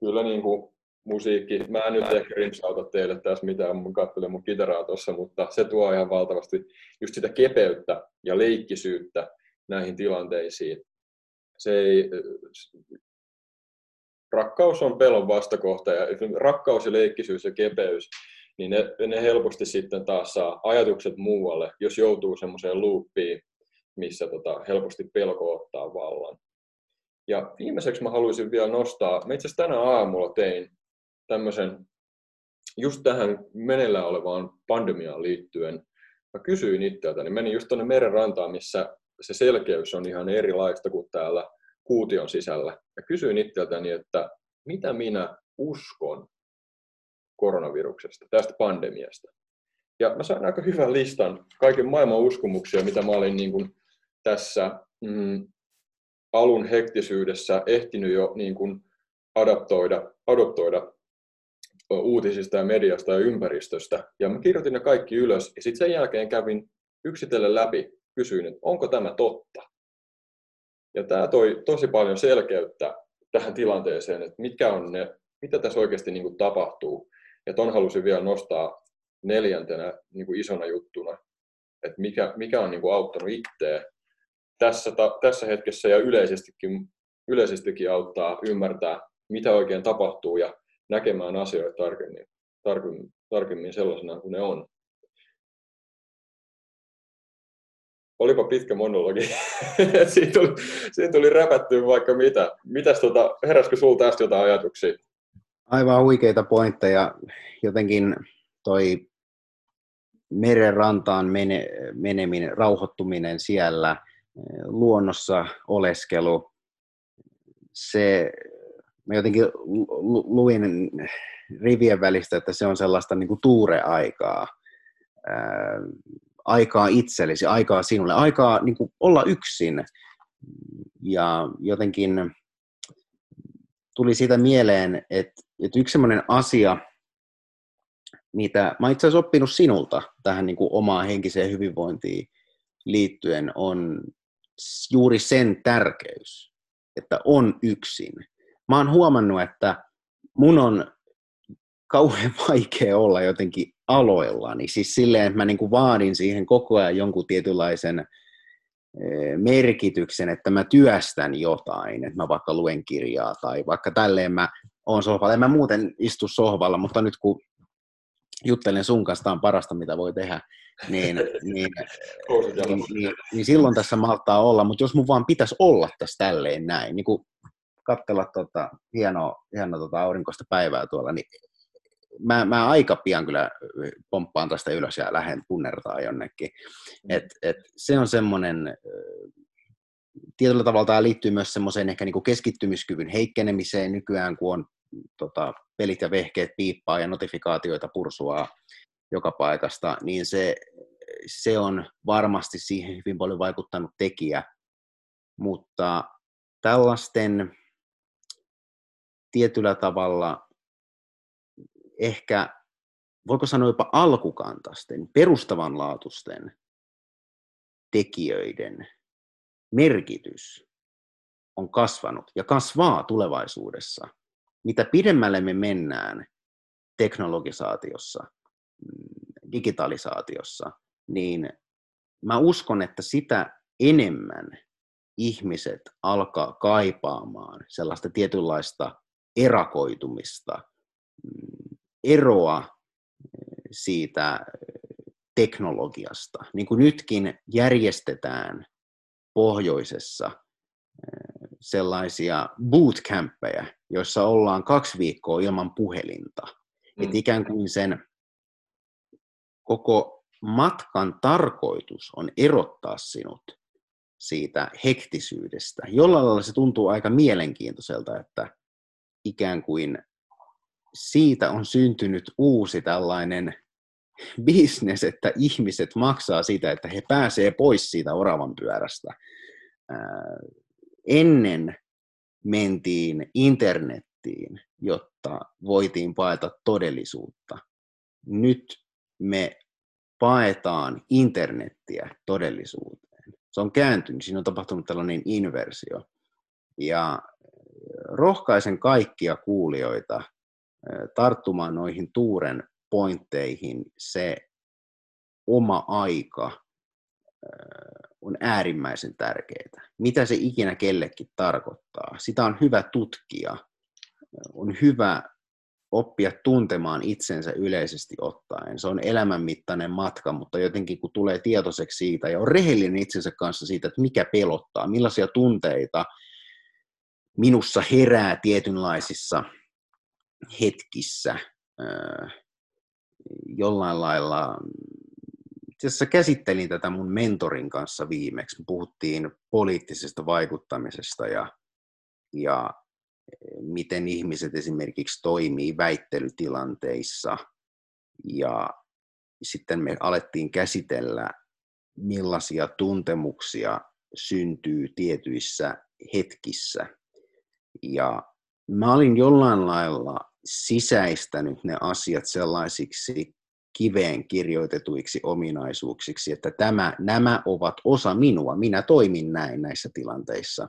kyllä niin kuin musiikki. Mä en nyt ehkä rimsauta teille tässä mitään, mun katselen mun kitaraa tuossa, mutta se tuo ihan valtavasti just sitä kepeyttä ja leikkisyyttä näihin tilanteisiin. Se ei, rakkaus on pelon vastakohta ja rakkaus ja leikkisyys ja kepeys, niin ne, ne helposti sitten taas saa ajatukset muualle, jos joutuu semmoiseen loopiin, missä tota, helposti pelko ottaa vallan. Ja viimeiseksi mä haluaisin vielä nostaa, mä itse asiassa tänä aamulla tein tämmöisen just tähän meneillään olevaan pandemiaan liittyen. Mä kysyin itseltäni, niin menin just tuonne meren rantaan, missä se selkeys on ihan erilaista kuin täällä kuution sisällä. Ja kysyin itseltäni, että mitä minä uskon koronaviruksesta, tästä pandemiasta. Ja mä sain aika hyvän listan kaiken maailman uskomuksia, mitä mä olin niin kuin tässä mm, alun hektisyydessä ehtinyt jo niin kuin adaptoida, adoptoida uutisista ja mediasta ja ympäristöstä. Ja mä kirjoitin ne kaikki ylös ja sitten sen jälkeen kävin yksitellen läpi, kysyin, että onko tämä totta. Ja tämä toi tosi paljon selkeyttä tähän tilanteeseen, että mitkä on ne, mitä tässä oikeasti niin kuin tapahtuu. Ja ton halusin vielä nostaa neljäntenä niin kuin isona juttuna, että mikä, mikä on niin kuin auttanut itseä tässä, ta, tässä hetkessä ja yleisestikin, yleisestikin auttaa ymmärtää, mitä oikein tapahtuu ja näkemään asioita tarkemmin, tarkemmin, tarkemmin sellaisena kuin ne on. Olipa pitkä monologi. <laughs> siinä, tuli, siinä tuli räpättyä vaikka mitä. Mitäs tota, heräskö sinulla tästä jotain ajatuksia? Aivan huikeita pointteja. Jotenkin toi meren rantaan mene, meneminen, rauhoittuminen siellä, luonnossa oleskelu, se, mä jotenkin luin rivien välistä, että se on sellaista niin kuin tuure-aikaa, aikaa itsellesi, aikaa sinulle, aikaa niin kuin olla yksin. Ja jotenkin tuli siitä mieleen, että, että yksi sellainen asia, mitä mä itse asiassa oppinut sinulta tähän niin kuin omaan henkiseen hyvinvointiin liittyen, on juuri sen tärkeys, että on yksin. Mä oon huomannut, että mun on kauhean vaikea olla jotenkin aloillani. Siis silleen, että mä niin kuin vaadin siihen koko ajan jonkun tietynlaisen eh, merkityksen, että mä työstän jotain, että mä vaikka luen kirjaa tai vaikka tälleen mä oon sohvalla. En mä muuten istu sohvalla, mutta nyt kun juttelen sun kanssa, on parasta, mitä voi tehdä, niin, <laughs> niin, niin, niin, niin silloin tässä maltaa olla, mutta jos mun vaan pitäisi olla tässä tälleen näin, niin kuin katsella tota, hienoa, hienoa tota aurinkoista päivää tuolla, niin mä, mä aika pian kyllä pomppaan tästä ylös ja lähden punnertaa jonnekin. Mm. Et, et se on semmoinen, tietyllä tavalla tämä liittyy myös semmoiseen ehkä niinku keskittymiskyvyn heikkenemiseen nykyään, kun on tota, pelit ja vehkeet piippaa ja notifikaatioita pursuaa joka paikasta, niin se, se on varmasti siihen hyvin paljon vaikuttanut tekijä. Mutta tällaisten tietyllä tavalla ehkä, voiko sanoa jopa alkukantaisten, perustavanlaatuisten tekijöiden merkitys on kasvanut ja kasvaa tulevaisuudessa – mitä pidemmälle me mennään teknologisaatiossa, mm, digitalisaatiossa, niin mä uskon, että sitä enemmän ihmiset alkaa kaipaamaan sellaista tietynlaista erakoitumista, mm, eroa eh, siitä eh, teknologiasta. Niin kuin nytkin järjestetään pohjoisessa eh, sellaisia bootcampeja, joissa ollaan kaksi viikkoa ilman puhelinta. Mm. Että ikään kuin sen koko matkan tarkoitus on erottaa sinut siitä hektisyydestä. Jollain lailla se tuntuu aika mielenkiintoiselta, että ikään kuin siitä on syntynyt uusi tällainen bisnes, että ihmiset maksaa siitä, että he pääsee pois siitä oravan pyörästä ennen mentiin internettiin, jotta voitiin paeta todellisuutta. Nyt me paetaan internettiä todellisuuteen. Se on kääntynyt, siinä on tapahtunut tällainen inversio. Ja rohkaisen kaikkia kuulijoita tarttumaan noihin Tuuren pointteihin. Se oma aika on äärimmäisen tärkeää. Mitä se ikinä kellekin tarkoittaa. Sitä on hyvä tutkia. On hyvä oppia tuntemaan itsensä yleisesti ottaen. Se on elämänmittainen matka, mutta jotenkin kun tulee tietoiseksi siitä ja on rehellinen itsensä kanssa siitä, että mikä pelottaa, millaisia tunteita minussa herää tietynlaisissa hetkissä, jollain lailla asiassa käsittelin tätä mun mentorin kanssa viimeksi. Me puhuttiin poliittisesta vaikuttamisesta ja, ja eh, miten ihmiset esimerkiksi toimii väittelytilanteissa. Ja sitten me alettiin käsitellä, millaisia tuntemuksia syntyy tietyissä hetkissä. Ja mä olin jollain lailla sisäistänyt ne asiat sellaisiksi kiveen kirjoitetuiksi ominaisuuksiksi, että tämä, nämä ovat osa minua, minä toimin näin näissä tilanteissa.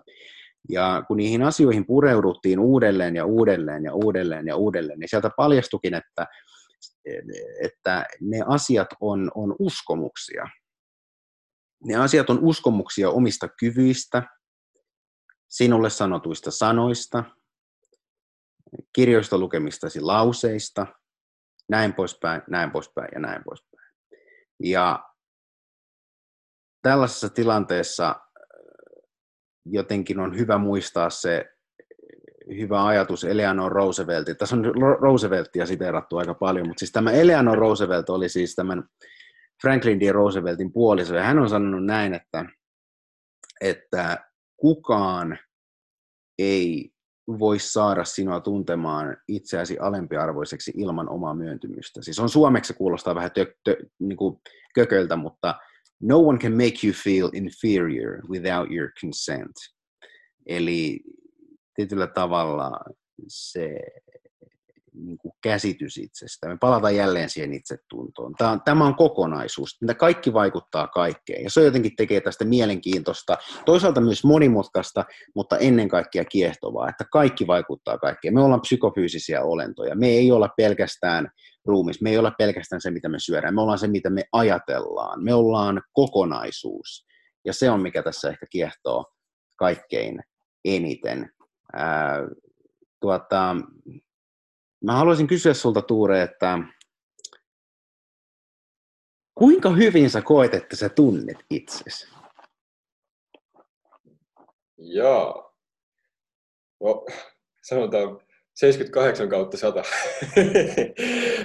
Ja kun niihin asioihin pureuduttiin uudelleen ja uudelleen ja uudelleen ja uudelleen, niin sieltä paljastukin, että, että ne asiat on, on uskomuksia. Ne asiat on uskomuksia omista kyvyistä, sinulle sanotuista sanoista, kirjoista lukemistasi lauseista – näin poispäin, näin poispäin ja näin poispäin. Ja tällaisessa tilanteessa äh, jotenkin on hyvä muistaa se hyvä ajatus Eleanor Rooseveltin. Tässä on Rooseveltia siteerattu aika paljon, mutta siis tämä Eleanor Roosevelt oli siis tämän Franklin D. Rooseveltin puoliso, ja hän on sanonut näin, että, että kukaan ei voi saada sinua tuntemaan itseäsi alempiarvoiseksi ilman omaa myöntymystä. Siis on suomeksi kuulostaa vähän tö, tö, niin kuin kököltä, mutta no one can make you feel inferior without your consent. Eli tietyllä tavalla se niin kuin käsitys itsestä. Me palataan jälleen siihen itsetuntoon. Tämä on, tämä on kokonaisuus. Tämä kaikki vaikuttaa kaikkeen. Ja se jotenkin tekee tästä mielenkiintoista, toisaalta myös monimutkaista, mutta ennen kaikkea kiehtovaa, että kaikki vaikuttaa kaikkeen. Me ollaan psykofyysisiä olentoja. Me ei olla pelkästään ruumis. Me ei olla pelkästään se, mitä me syödään. Me ollaan se, mitä me ajatellaan. Me ollaan kokonaisuus. Ja se on, mikä tässä ehkä kiehtoo kaikkein eniten. Ää, tuota, Mä haluaisin kysyä sulta Tuure, että kuinka hyvin sä koet, että sä tunnet itsesi? Joo. No, sanotaan 78 kautta 100.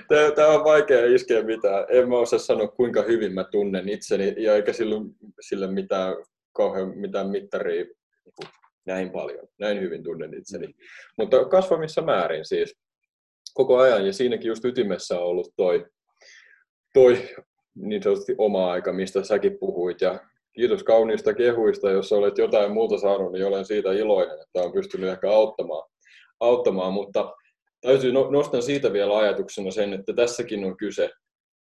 <laughs> Tämä on vaikea iskeä mitään. En mä osaa sanoa, kuinka hyvin mä tunnen itseni, ja eikä sille, sille mitään, kauhean, mitään mittaria niin näin paljon, näin hyvin tunnen itseni. Mutta kasvamissa määrin siis koko ajan, ja siinäkin just ytimessä on ollut toi, toi niin sanotusti oma aika, mistä säkin puhuit, ja kiitos kauniista kehuista, jos olet jotain muuta saanut, niin olen siitä iloinen, että on pystynyt ehkä auttamaan, auttamaan. Mutta täytyy no, nostan siitä vielä ajatuksena sen, että tässäkin on kyse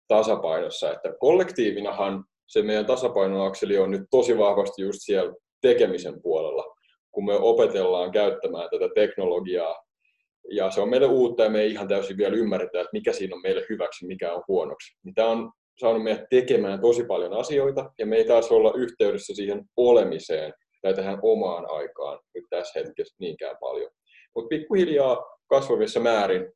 tasapainossa, että kollektiivinahan se meidän tasapainoakseli on nyt tosi vahvasti just siellä tekemisen puolella, kun me opetellaan käyttämään tätä teknologiaa ja se on meille uutta ja me ei ihan täysin vielä ymmärretä, että mikä siinä on meille hyväksi, mikä on huonoksi. Niin tämä on saanut meidät tekemään tosi paljon asioita ja me ei taas olla yhteydessä siihen olemiseen tai tähän omaan aikaan nyt tässä hetkessä niinkään paljon. Mutta pikkuhiljaa kasvavissa määrin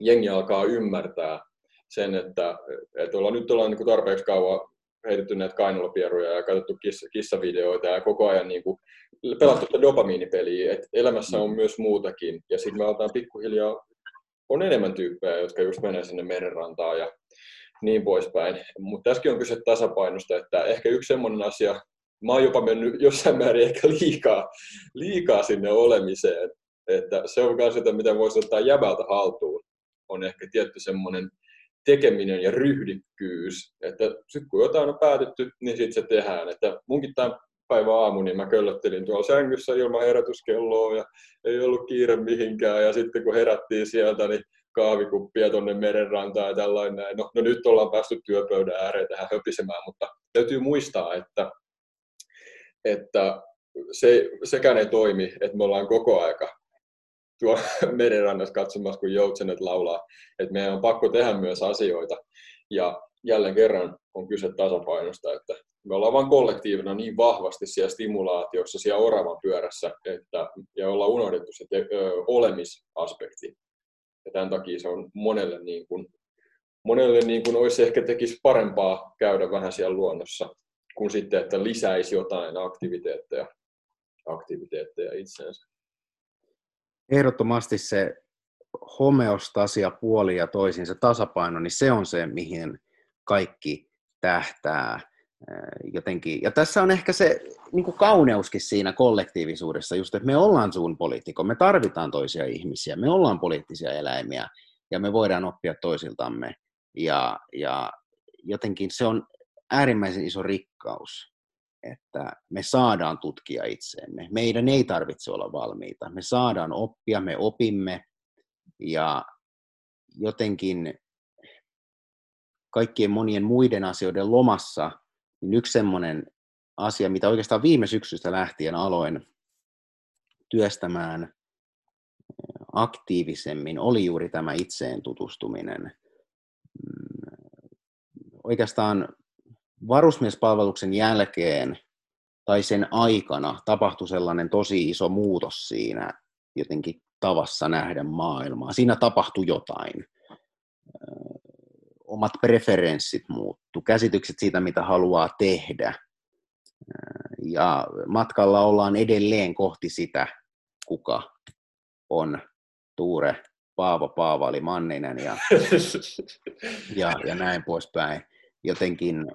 jengi alkaa ymmärtää sen, että, että ollaan, nyt ollaan niin tarpeeksi kauan heitetty näitä kainalopieruja ja katsottu kissa, kissavideoita ja koko ajan niin kuin pelattu tätä dopamiinipeliä, että elämässä on myös muutakin. Ja sitten me aletaan pikkuhiljaa, on enemmän tyyppejä, jotka just menee sinne merenrantaan ja niin poispäin. Mutta tässäkin on kyse tasapainosta, että ehkä yksi semmoinen asia, mä oon jopa mennyt jossain määrin ehkä liikaa, liikaa sinne olemiseen, että se on myös sitä, mitä voisi ottaa jäbältä haltuun, on ehkä tietty semmoinen tekeminen ja ryhdikkyys, että sitten kun jotain on päätetty, niin sitten se tehdään. Että munkin tämä päivä aamu, niin mä köllöttelin tuolla sängyssä ilman herätyskelloa ja ei ollut kiire mihinkään. Ja sitten kun herättiin sieltä, niin kahvikuppia tuonne merenrantaan ja tällainen. No, no nyt ollaan päästy työpöydän ääreen tähän höpisemään, mutta täytyy muistaa, että, että se, sekään ei toimi, että me ollaan koko aika tuo <laughs> merenrannassa katsomassa, kun joutsenet laulaa. Että meidän on pakko tehdä myös asioita. Ja jälleen kerran on kyse tasapainosta, että me ollaan vain kollektiivina niin vahvasti siellä stimulaatiossa, siellä oravan pyörässä, että, ja ollaan unohdettu se te, ö, olemisaspekti. Ja tämän takia se on monelle niin kuin, monelle niin kuin olisi ehkä tekisi parempaa käydä vähän siellä luonnossa, kuin sitten, että lisäisi jotain aktiviteetteja, aktiviteetteja itseensä ehdottomasti se homeostasia puoli ja toisin se tasapaino, niin se on se, mihin kaikki tähtää jotenkin. Ja tässä on ehkä se niin kuin kauneuskin siinä kollektiivisuudessa, just että me ollaan suun poliitikko, me tarvitaan toisia ihmisiä, me ollaan poliittisia eläimiä ja me voidaan oppia toisiltamme. Ja, ja jotenkin se on äärimmäisen iso rikkaus että me saadaan tutkia itseemme. Meidän ei tarvitse olla valmiita. Me saadaan oppia, me opimme ja jotenkin kaikkien monien muiden asioiden lomassa, niin yksi semmoinen asia, mitä oikeastaan viime syksystä lähtien aloin työstämään aktiivisemmin, oli juuri tämä itseen tutustuminen. Mm, oikeastaan varusmiespalveluksen jälkeen tai sen aikana tapahtui sellainen tosi iso muutos siinä jotenkin tavassa nähdä maailmaa. Siinä tapahtui jotain. Omat preferenssit muuttu, käsitykset siitä, mitä haluaa tehdä. Ja matkalla ollaan edelleen kohti sitä, kuka on Tuure Paavo Paavali Manninen ja, ja, ja näin poispäin. Jotenkin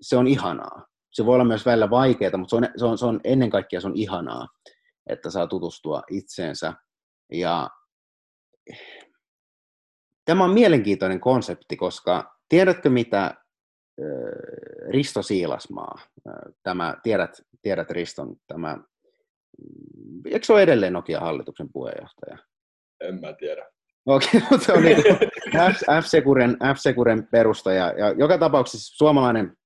se on ihanaa. Se voi olla myös välillä vaikeaa, mutta se on, se on, se on ennen kaikkea se on ihanaa, että saa tutustua itseensä. Ja tämä on mielenkiintoinen konsepti, koska tiedätkö mitä Risto Siilasmaa, tämä, tiedät, tiedät Riston, tämä, eikö se ole edelleen Nokia hallituksen puheenjohtaja? En mä tiedä. Okei, <laughs> mutta se on niin F-Securen, F-Securen perustaja. Ja joka tapauksessa suomalainen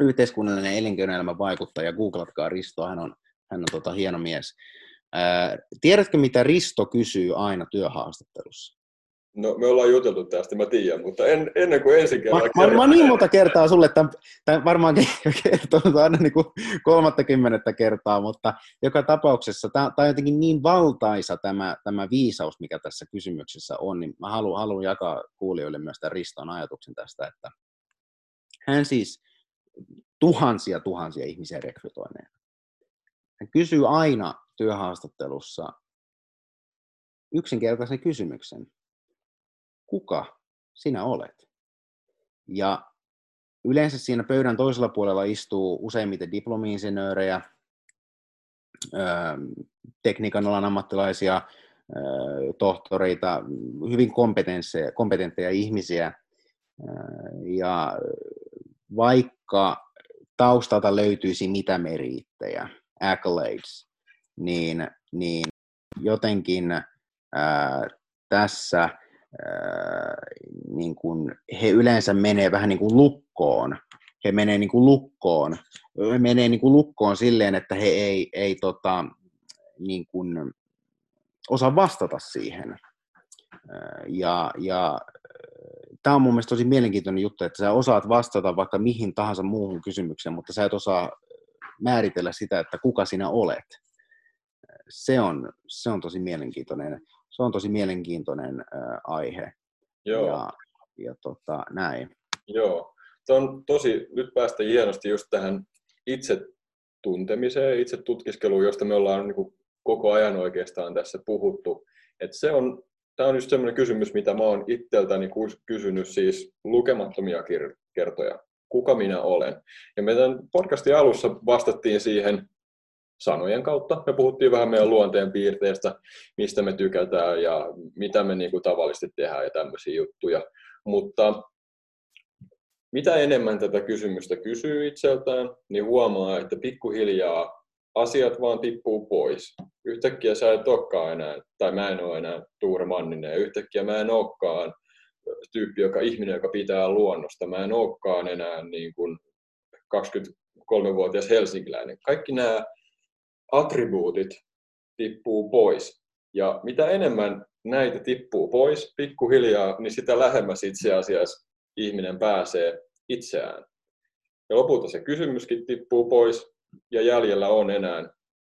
yhteiskunnallinen elinkeinoelämän vaikuttaja, googlatkaa Risto, hän on, hän on tota, hieno mies. Ää, tiedätkö, mitä Risto kysyy aina työhaastattelussa? No, me ollaan juteltu tästä, mä tiedän, mutta en, ennen kuin ensi kerran... Mä, mä, niin monta kertaa sulle, tämän, tämän varmaan <laughs> kertonut aina niin kuin 30 kertaa, mutta joka tapauksessa tämä, tämä on jotenkin niin valtaisa tämä, tämä viisaus, mikä tässä kysymyksessä on, niin mä haluan, haluan jakaa kuulijoille myös tämän Riston ajatuksen tästä, että hän siis tuhansia tuhansia ihmisiä rekrytoineen. Hän kysyy aina työhaastattelussa yksinkertaisen kysymyksen kuka sinä olet. Ja yleensä siinä pöydän toisella puolella istuu useimmiten diplomi-insinöörejä, tekniikan alan ammattilaisia, tohtoreita, hyvin kompetentteja ihmisiä. Ja vaikka taustalta löytyisi mitä meriittejä, accolades, niin, niin jotenkin ää, tässä niin kuin, he yleensä menee vähän niin kuin lukkoon. He menee niin kuin lukkoon. He menee niin kuin lukkoon silleen, että he ei, ei tota, niin kuin, osaa vastata siihen. Ja, ja tämä on mun mielestä tosi mielenkiintoinen juttu, että sä osaat vastata vaikka mihin tahansa muuhun kysymykseen, mutta sä et osaa määritellä sitä, että kuka sinä olet. Se on, se on tosi mielenkiintoinen se on tosi mielenkiintoinen ää, aihe. Joo. Ja, ja tota, näin. Joo. Tämä on tosi, nyt päästä hienosti just tähän itse tuntemiseen, itse tutkiskeluun, josta me ollaan niin kuin koko ajan oikeastaan tässä puhuttu. Et se on, tämä on just sellainen kysymys, mitä mä oon itseltäni kysynyt siis lukemattomia kertoja. Kuka minä olen? Ja me tämän podcastin alussa vastattiin siihen sanojen kautta. Me puhuttiin vähän meidän luonteen piirteistä, mistä me tykätään ja mitä me niin kuin tavallisesti tehdään ja tämmöisiä juttuja. Mutta mitä enemmän tätä kysymystä kysyy itseltään, niin huomaa, että pikkuhiljaa asiat vaan tippuu pois. Yhtäkkiä sä et olekaan enää, tai mä en ole enää Tuure Manninen, ja yhtäkkiä mä en olekaan tyyppi, joka ihminen, joka pitää luonnosta. Mä en olekaan enää niin kuin 23-vuotias helsinkiläinen. Kaikki nämä attribuutit tippuu pois. Ja mitä enemmän näitä tippuu pois pikkuhiljaa, niin sitä lähemmäs itse asiassa ihminen pääsee itseään. Ja lopulta se kysymyskin tippuu pois ja jäljellä on enää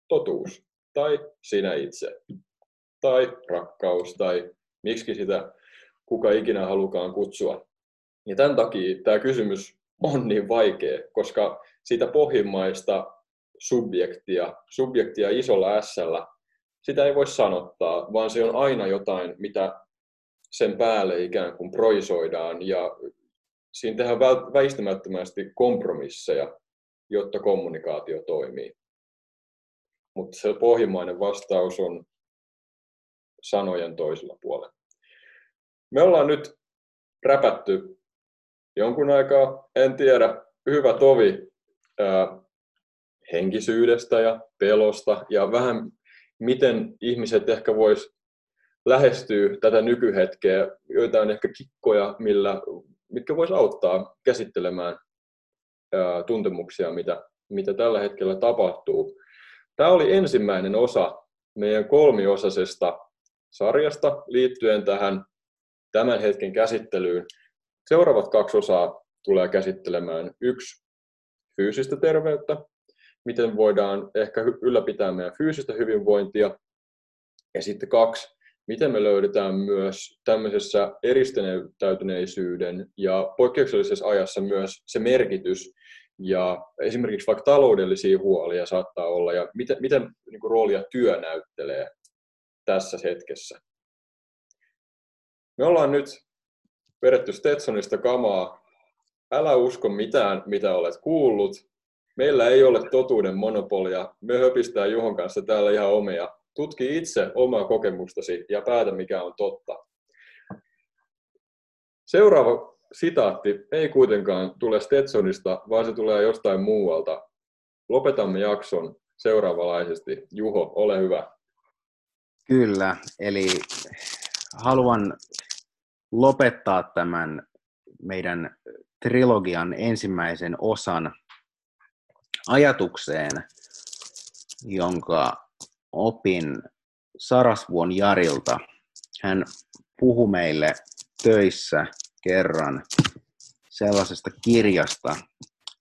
totuus tai sinä itse tai rakkaus tai miksi sitä kuka ikinä halukaan kutsua. Ja tämän takia tämä kysymys on niin vaikea, koska siitä pohjimmaista subjektia, subjektia isolla s sitä ei voi sanottaa, vaan se on aina jotain, mitä sen päälle ikään kuin proisoidaan ja siinä tehdään väistämättömästi kompromisseja, jotta kommunikaatio toimii. Mutta se pohjimmainen vastaus on sanojen toisella puolella. Me ollaan nyt räpätty jonkun aikaa, en tiedä, hyvä tovi henkisyydestä ja pelosta ja vähän miten ihmiset ehkä vois lähestyä tätä nykyhetkeä, joita on ehkä kikkoja, millä, mitkä vois auttaa käsittelemään ää, tuntemuksia, mitä, mitä tällä hetkellä tapahtuu. Tämä oli ensimmäinen osa meidän kolmiosaisesta sarjasta liittyen tähän tämän hetken käsittelyyn. Seuraavat kaksi osaa tulee käsittelemään yksi fyysistä terveyttä miten voidaan ehkä ylläpitää meidän fyysistä hyvinvointia. Ja sitten kaksi, miten me löydetään myös tämmöisessä eristäytyneisyyden ja poikkeuksellisessa ajassa myös se merkitys ja esimerkiksi vaikka taloudellisia huolia saattaa olla ja miten, miten niin kuin roolia työ näyttelee tässä hetkessä. Me ollaan nyt vedetty Stetsonista kamaa. Älä usko mitään, mitä olet kuullut. Meillä ei ole totuuden monopolia. Me höpistää Juhon kanssa täällä ihan omia. Tutki itse omaa kokemustasi ja päätä, mikä on totta. Seuraava sitaatti ei kuitenkaan tule Stetsonista, vaan se tulee jostain muualta. Lopetamme jakson seuraavanlaisesti. Juho, ole hyvä. Kyllä, eli haluan lopettaa tämän meidän trilogian ensimmäisen osan ajatukseen, jonka opin Sarasvuon Jarilta. Hän puhui meille töissä kerran sellaisesta kirjasta,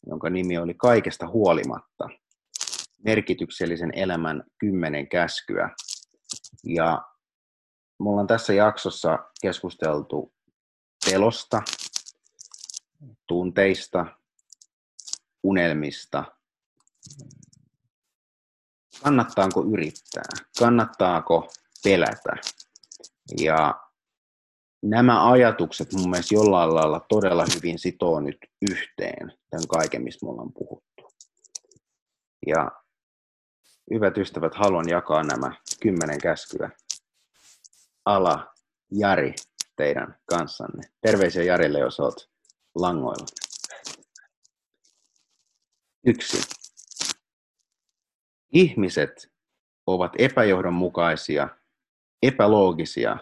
jonka nimi oli Kaikesta huolimatta. Merkityksellisen elämän kymmenen käskyä. Ja me ollaan tässä jaksossa keskusteltu pelosta, tunteista, unelmista. Kannattaako yrittää? Kannattaako pelätä? Ja nämä ajatukset mun mielestä jollain lailla todella hyvin sitoo nyt yhteen tämän kaiken, mistä me ollaan puhuttu. Ja hyvät ystävät, haluan jakaa nämä kymmenen käskyä ala Jari teidän kanssanne. Terveisiä Jarille, jos olet langoilla. Yksi. Ihmiset ovat epäjohdonmukaisia, epäloogisia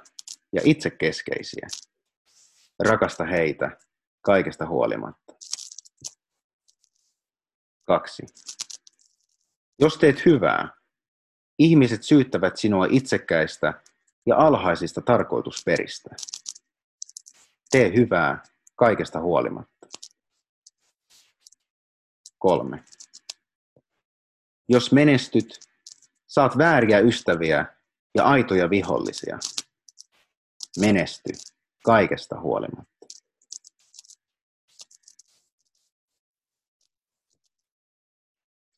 ja itsekeskeisiä. Rakasta heitä kaikesta huolimatta. Kaksi. Jos teet hyvää, ihmiset syyttävät sinua itsekkäistä ja alhaisista tarkoitusperistä. Tee hyvää kaikesta huolimatta. Kolme. Jos menestyt, saat vääriä ystäviä ja aitoja vihollisia. Menesty kaikesta huolimatta.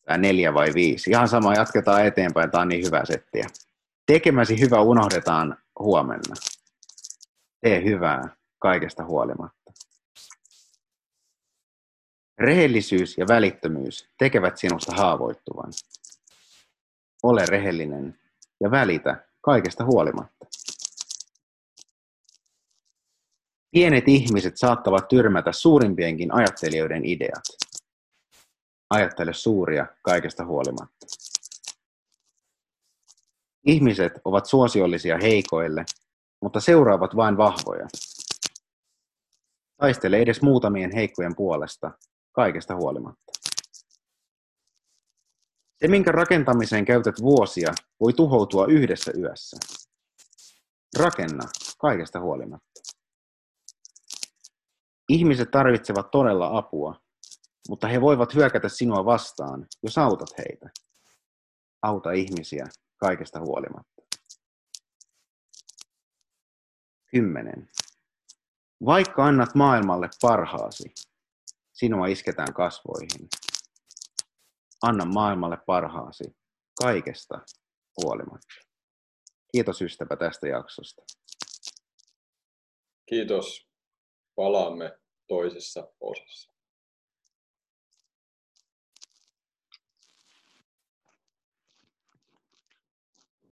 Tämä neljä vai viisi. Ihan sama, jatketaan eteenpäin. Tämä on niin hyvä settiä. Tekemäsi hyvä unohdetaan huomenna. Tee hyvää kaikesta huolimatta. Rehellisyys ja välittömyys tekevät sinusta haavoittuvan. Ole rehellinen ja välitä kaikesta huolimatta. Pienet ihmiset saattavat tyrmätä suurimpienkin ajattelijoiden ideat. Ajattele suuria kaikesta huolimatta. Ihmiset ovat suosiollisia heikoille, mutta seuraavat vain vahvoja. Taistele edes muutamien heikkojen puolesta, kaikesta huolimatta. Se, minkä rakentamiseen käytät vuosia, voi tuhoutua yhdessä yössä. Rakenna kaikesta huolimatta. Ihmiset tarvitsevat todella apua, mutta he voivat hyökätä sinua vastaan, jos autat heitä. Auta ihmisiä kaikesta huolimatta. Kymmenen. Vaikka annat maailmalle parhaasi, sinua isketään kasvoihin. Anna maailmalle parhaasi kaikesta huolimatta. Kiitos ystävä tästä jaksosta. Kiitos. Palaamme toisessa osassa.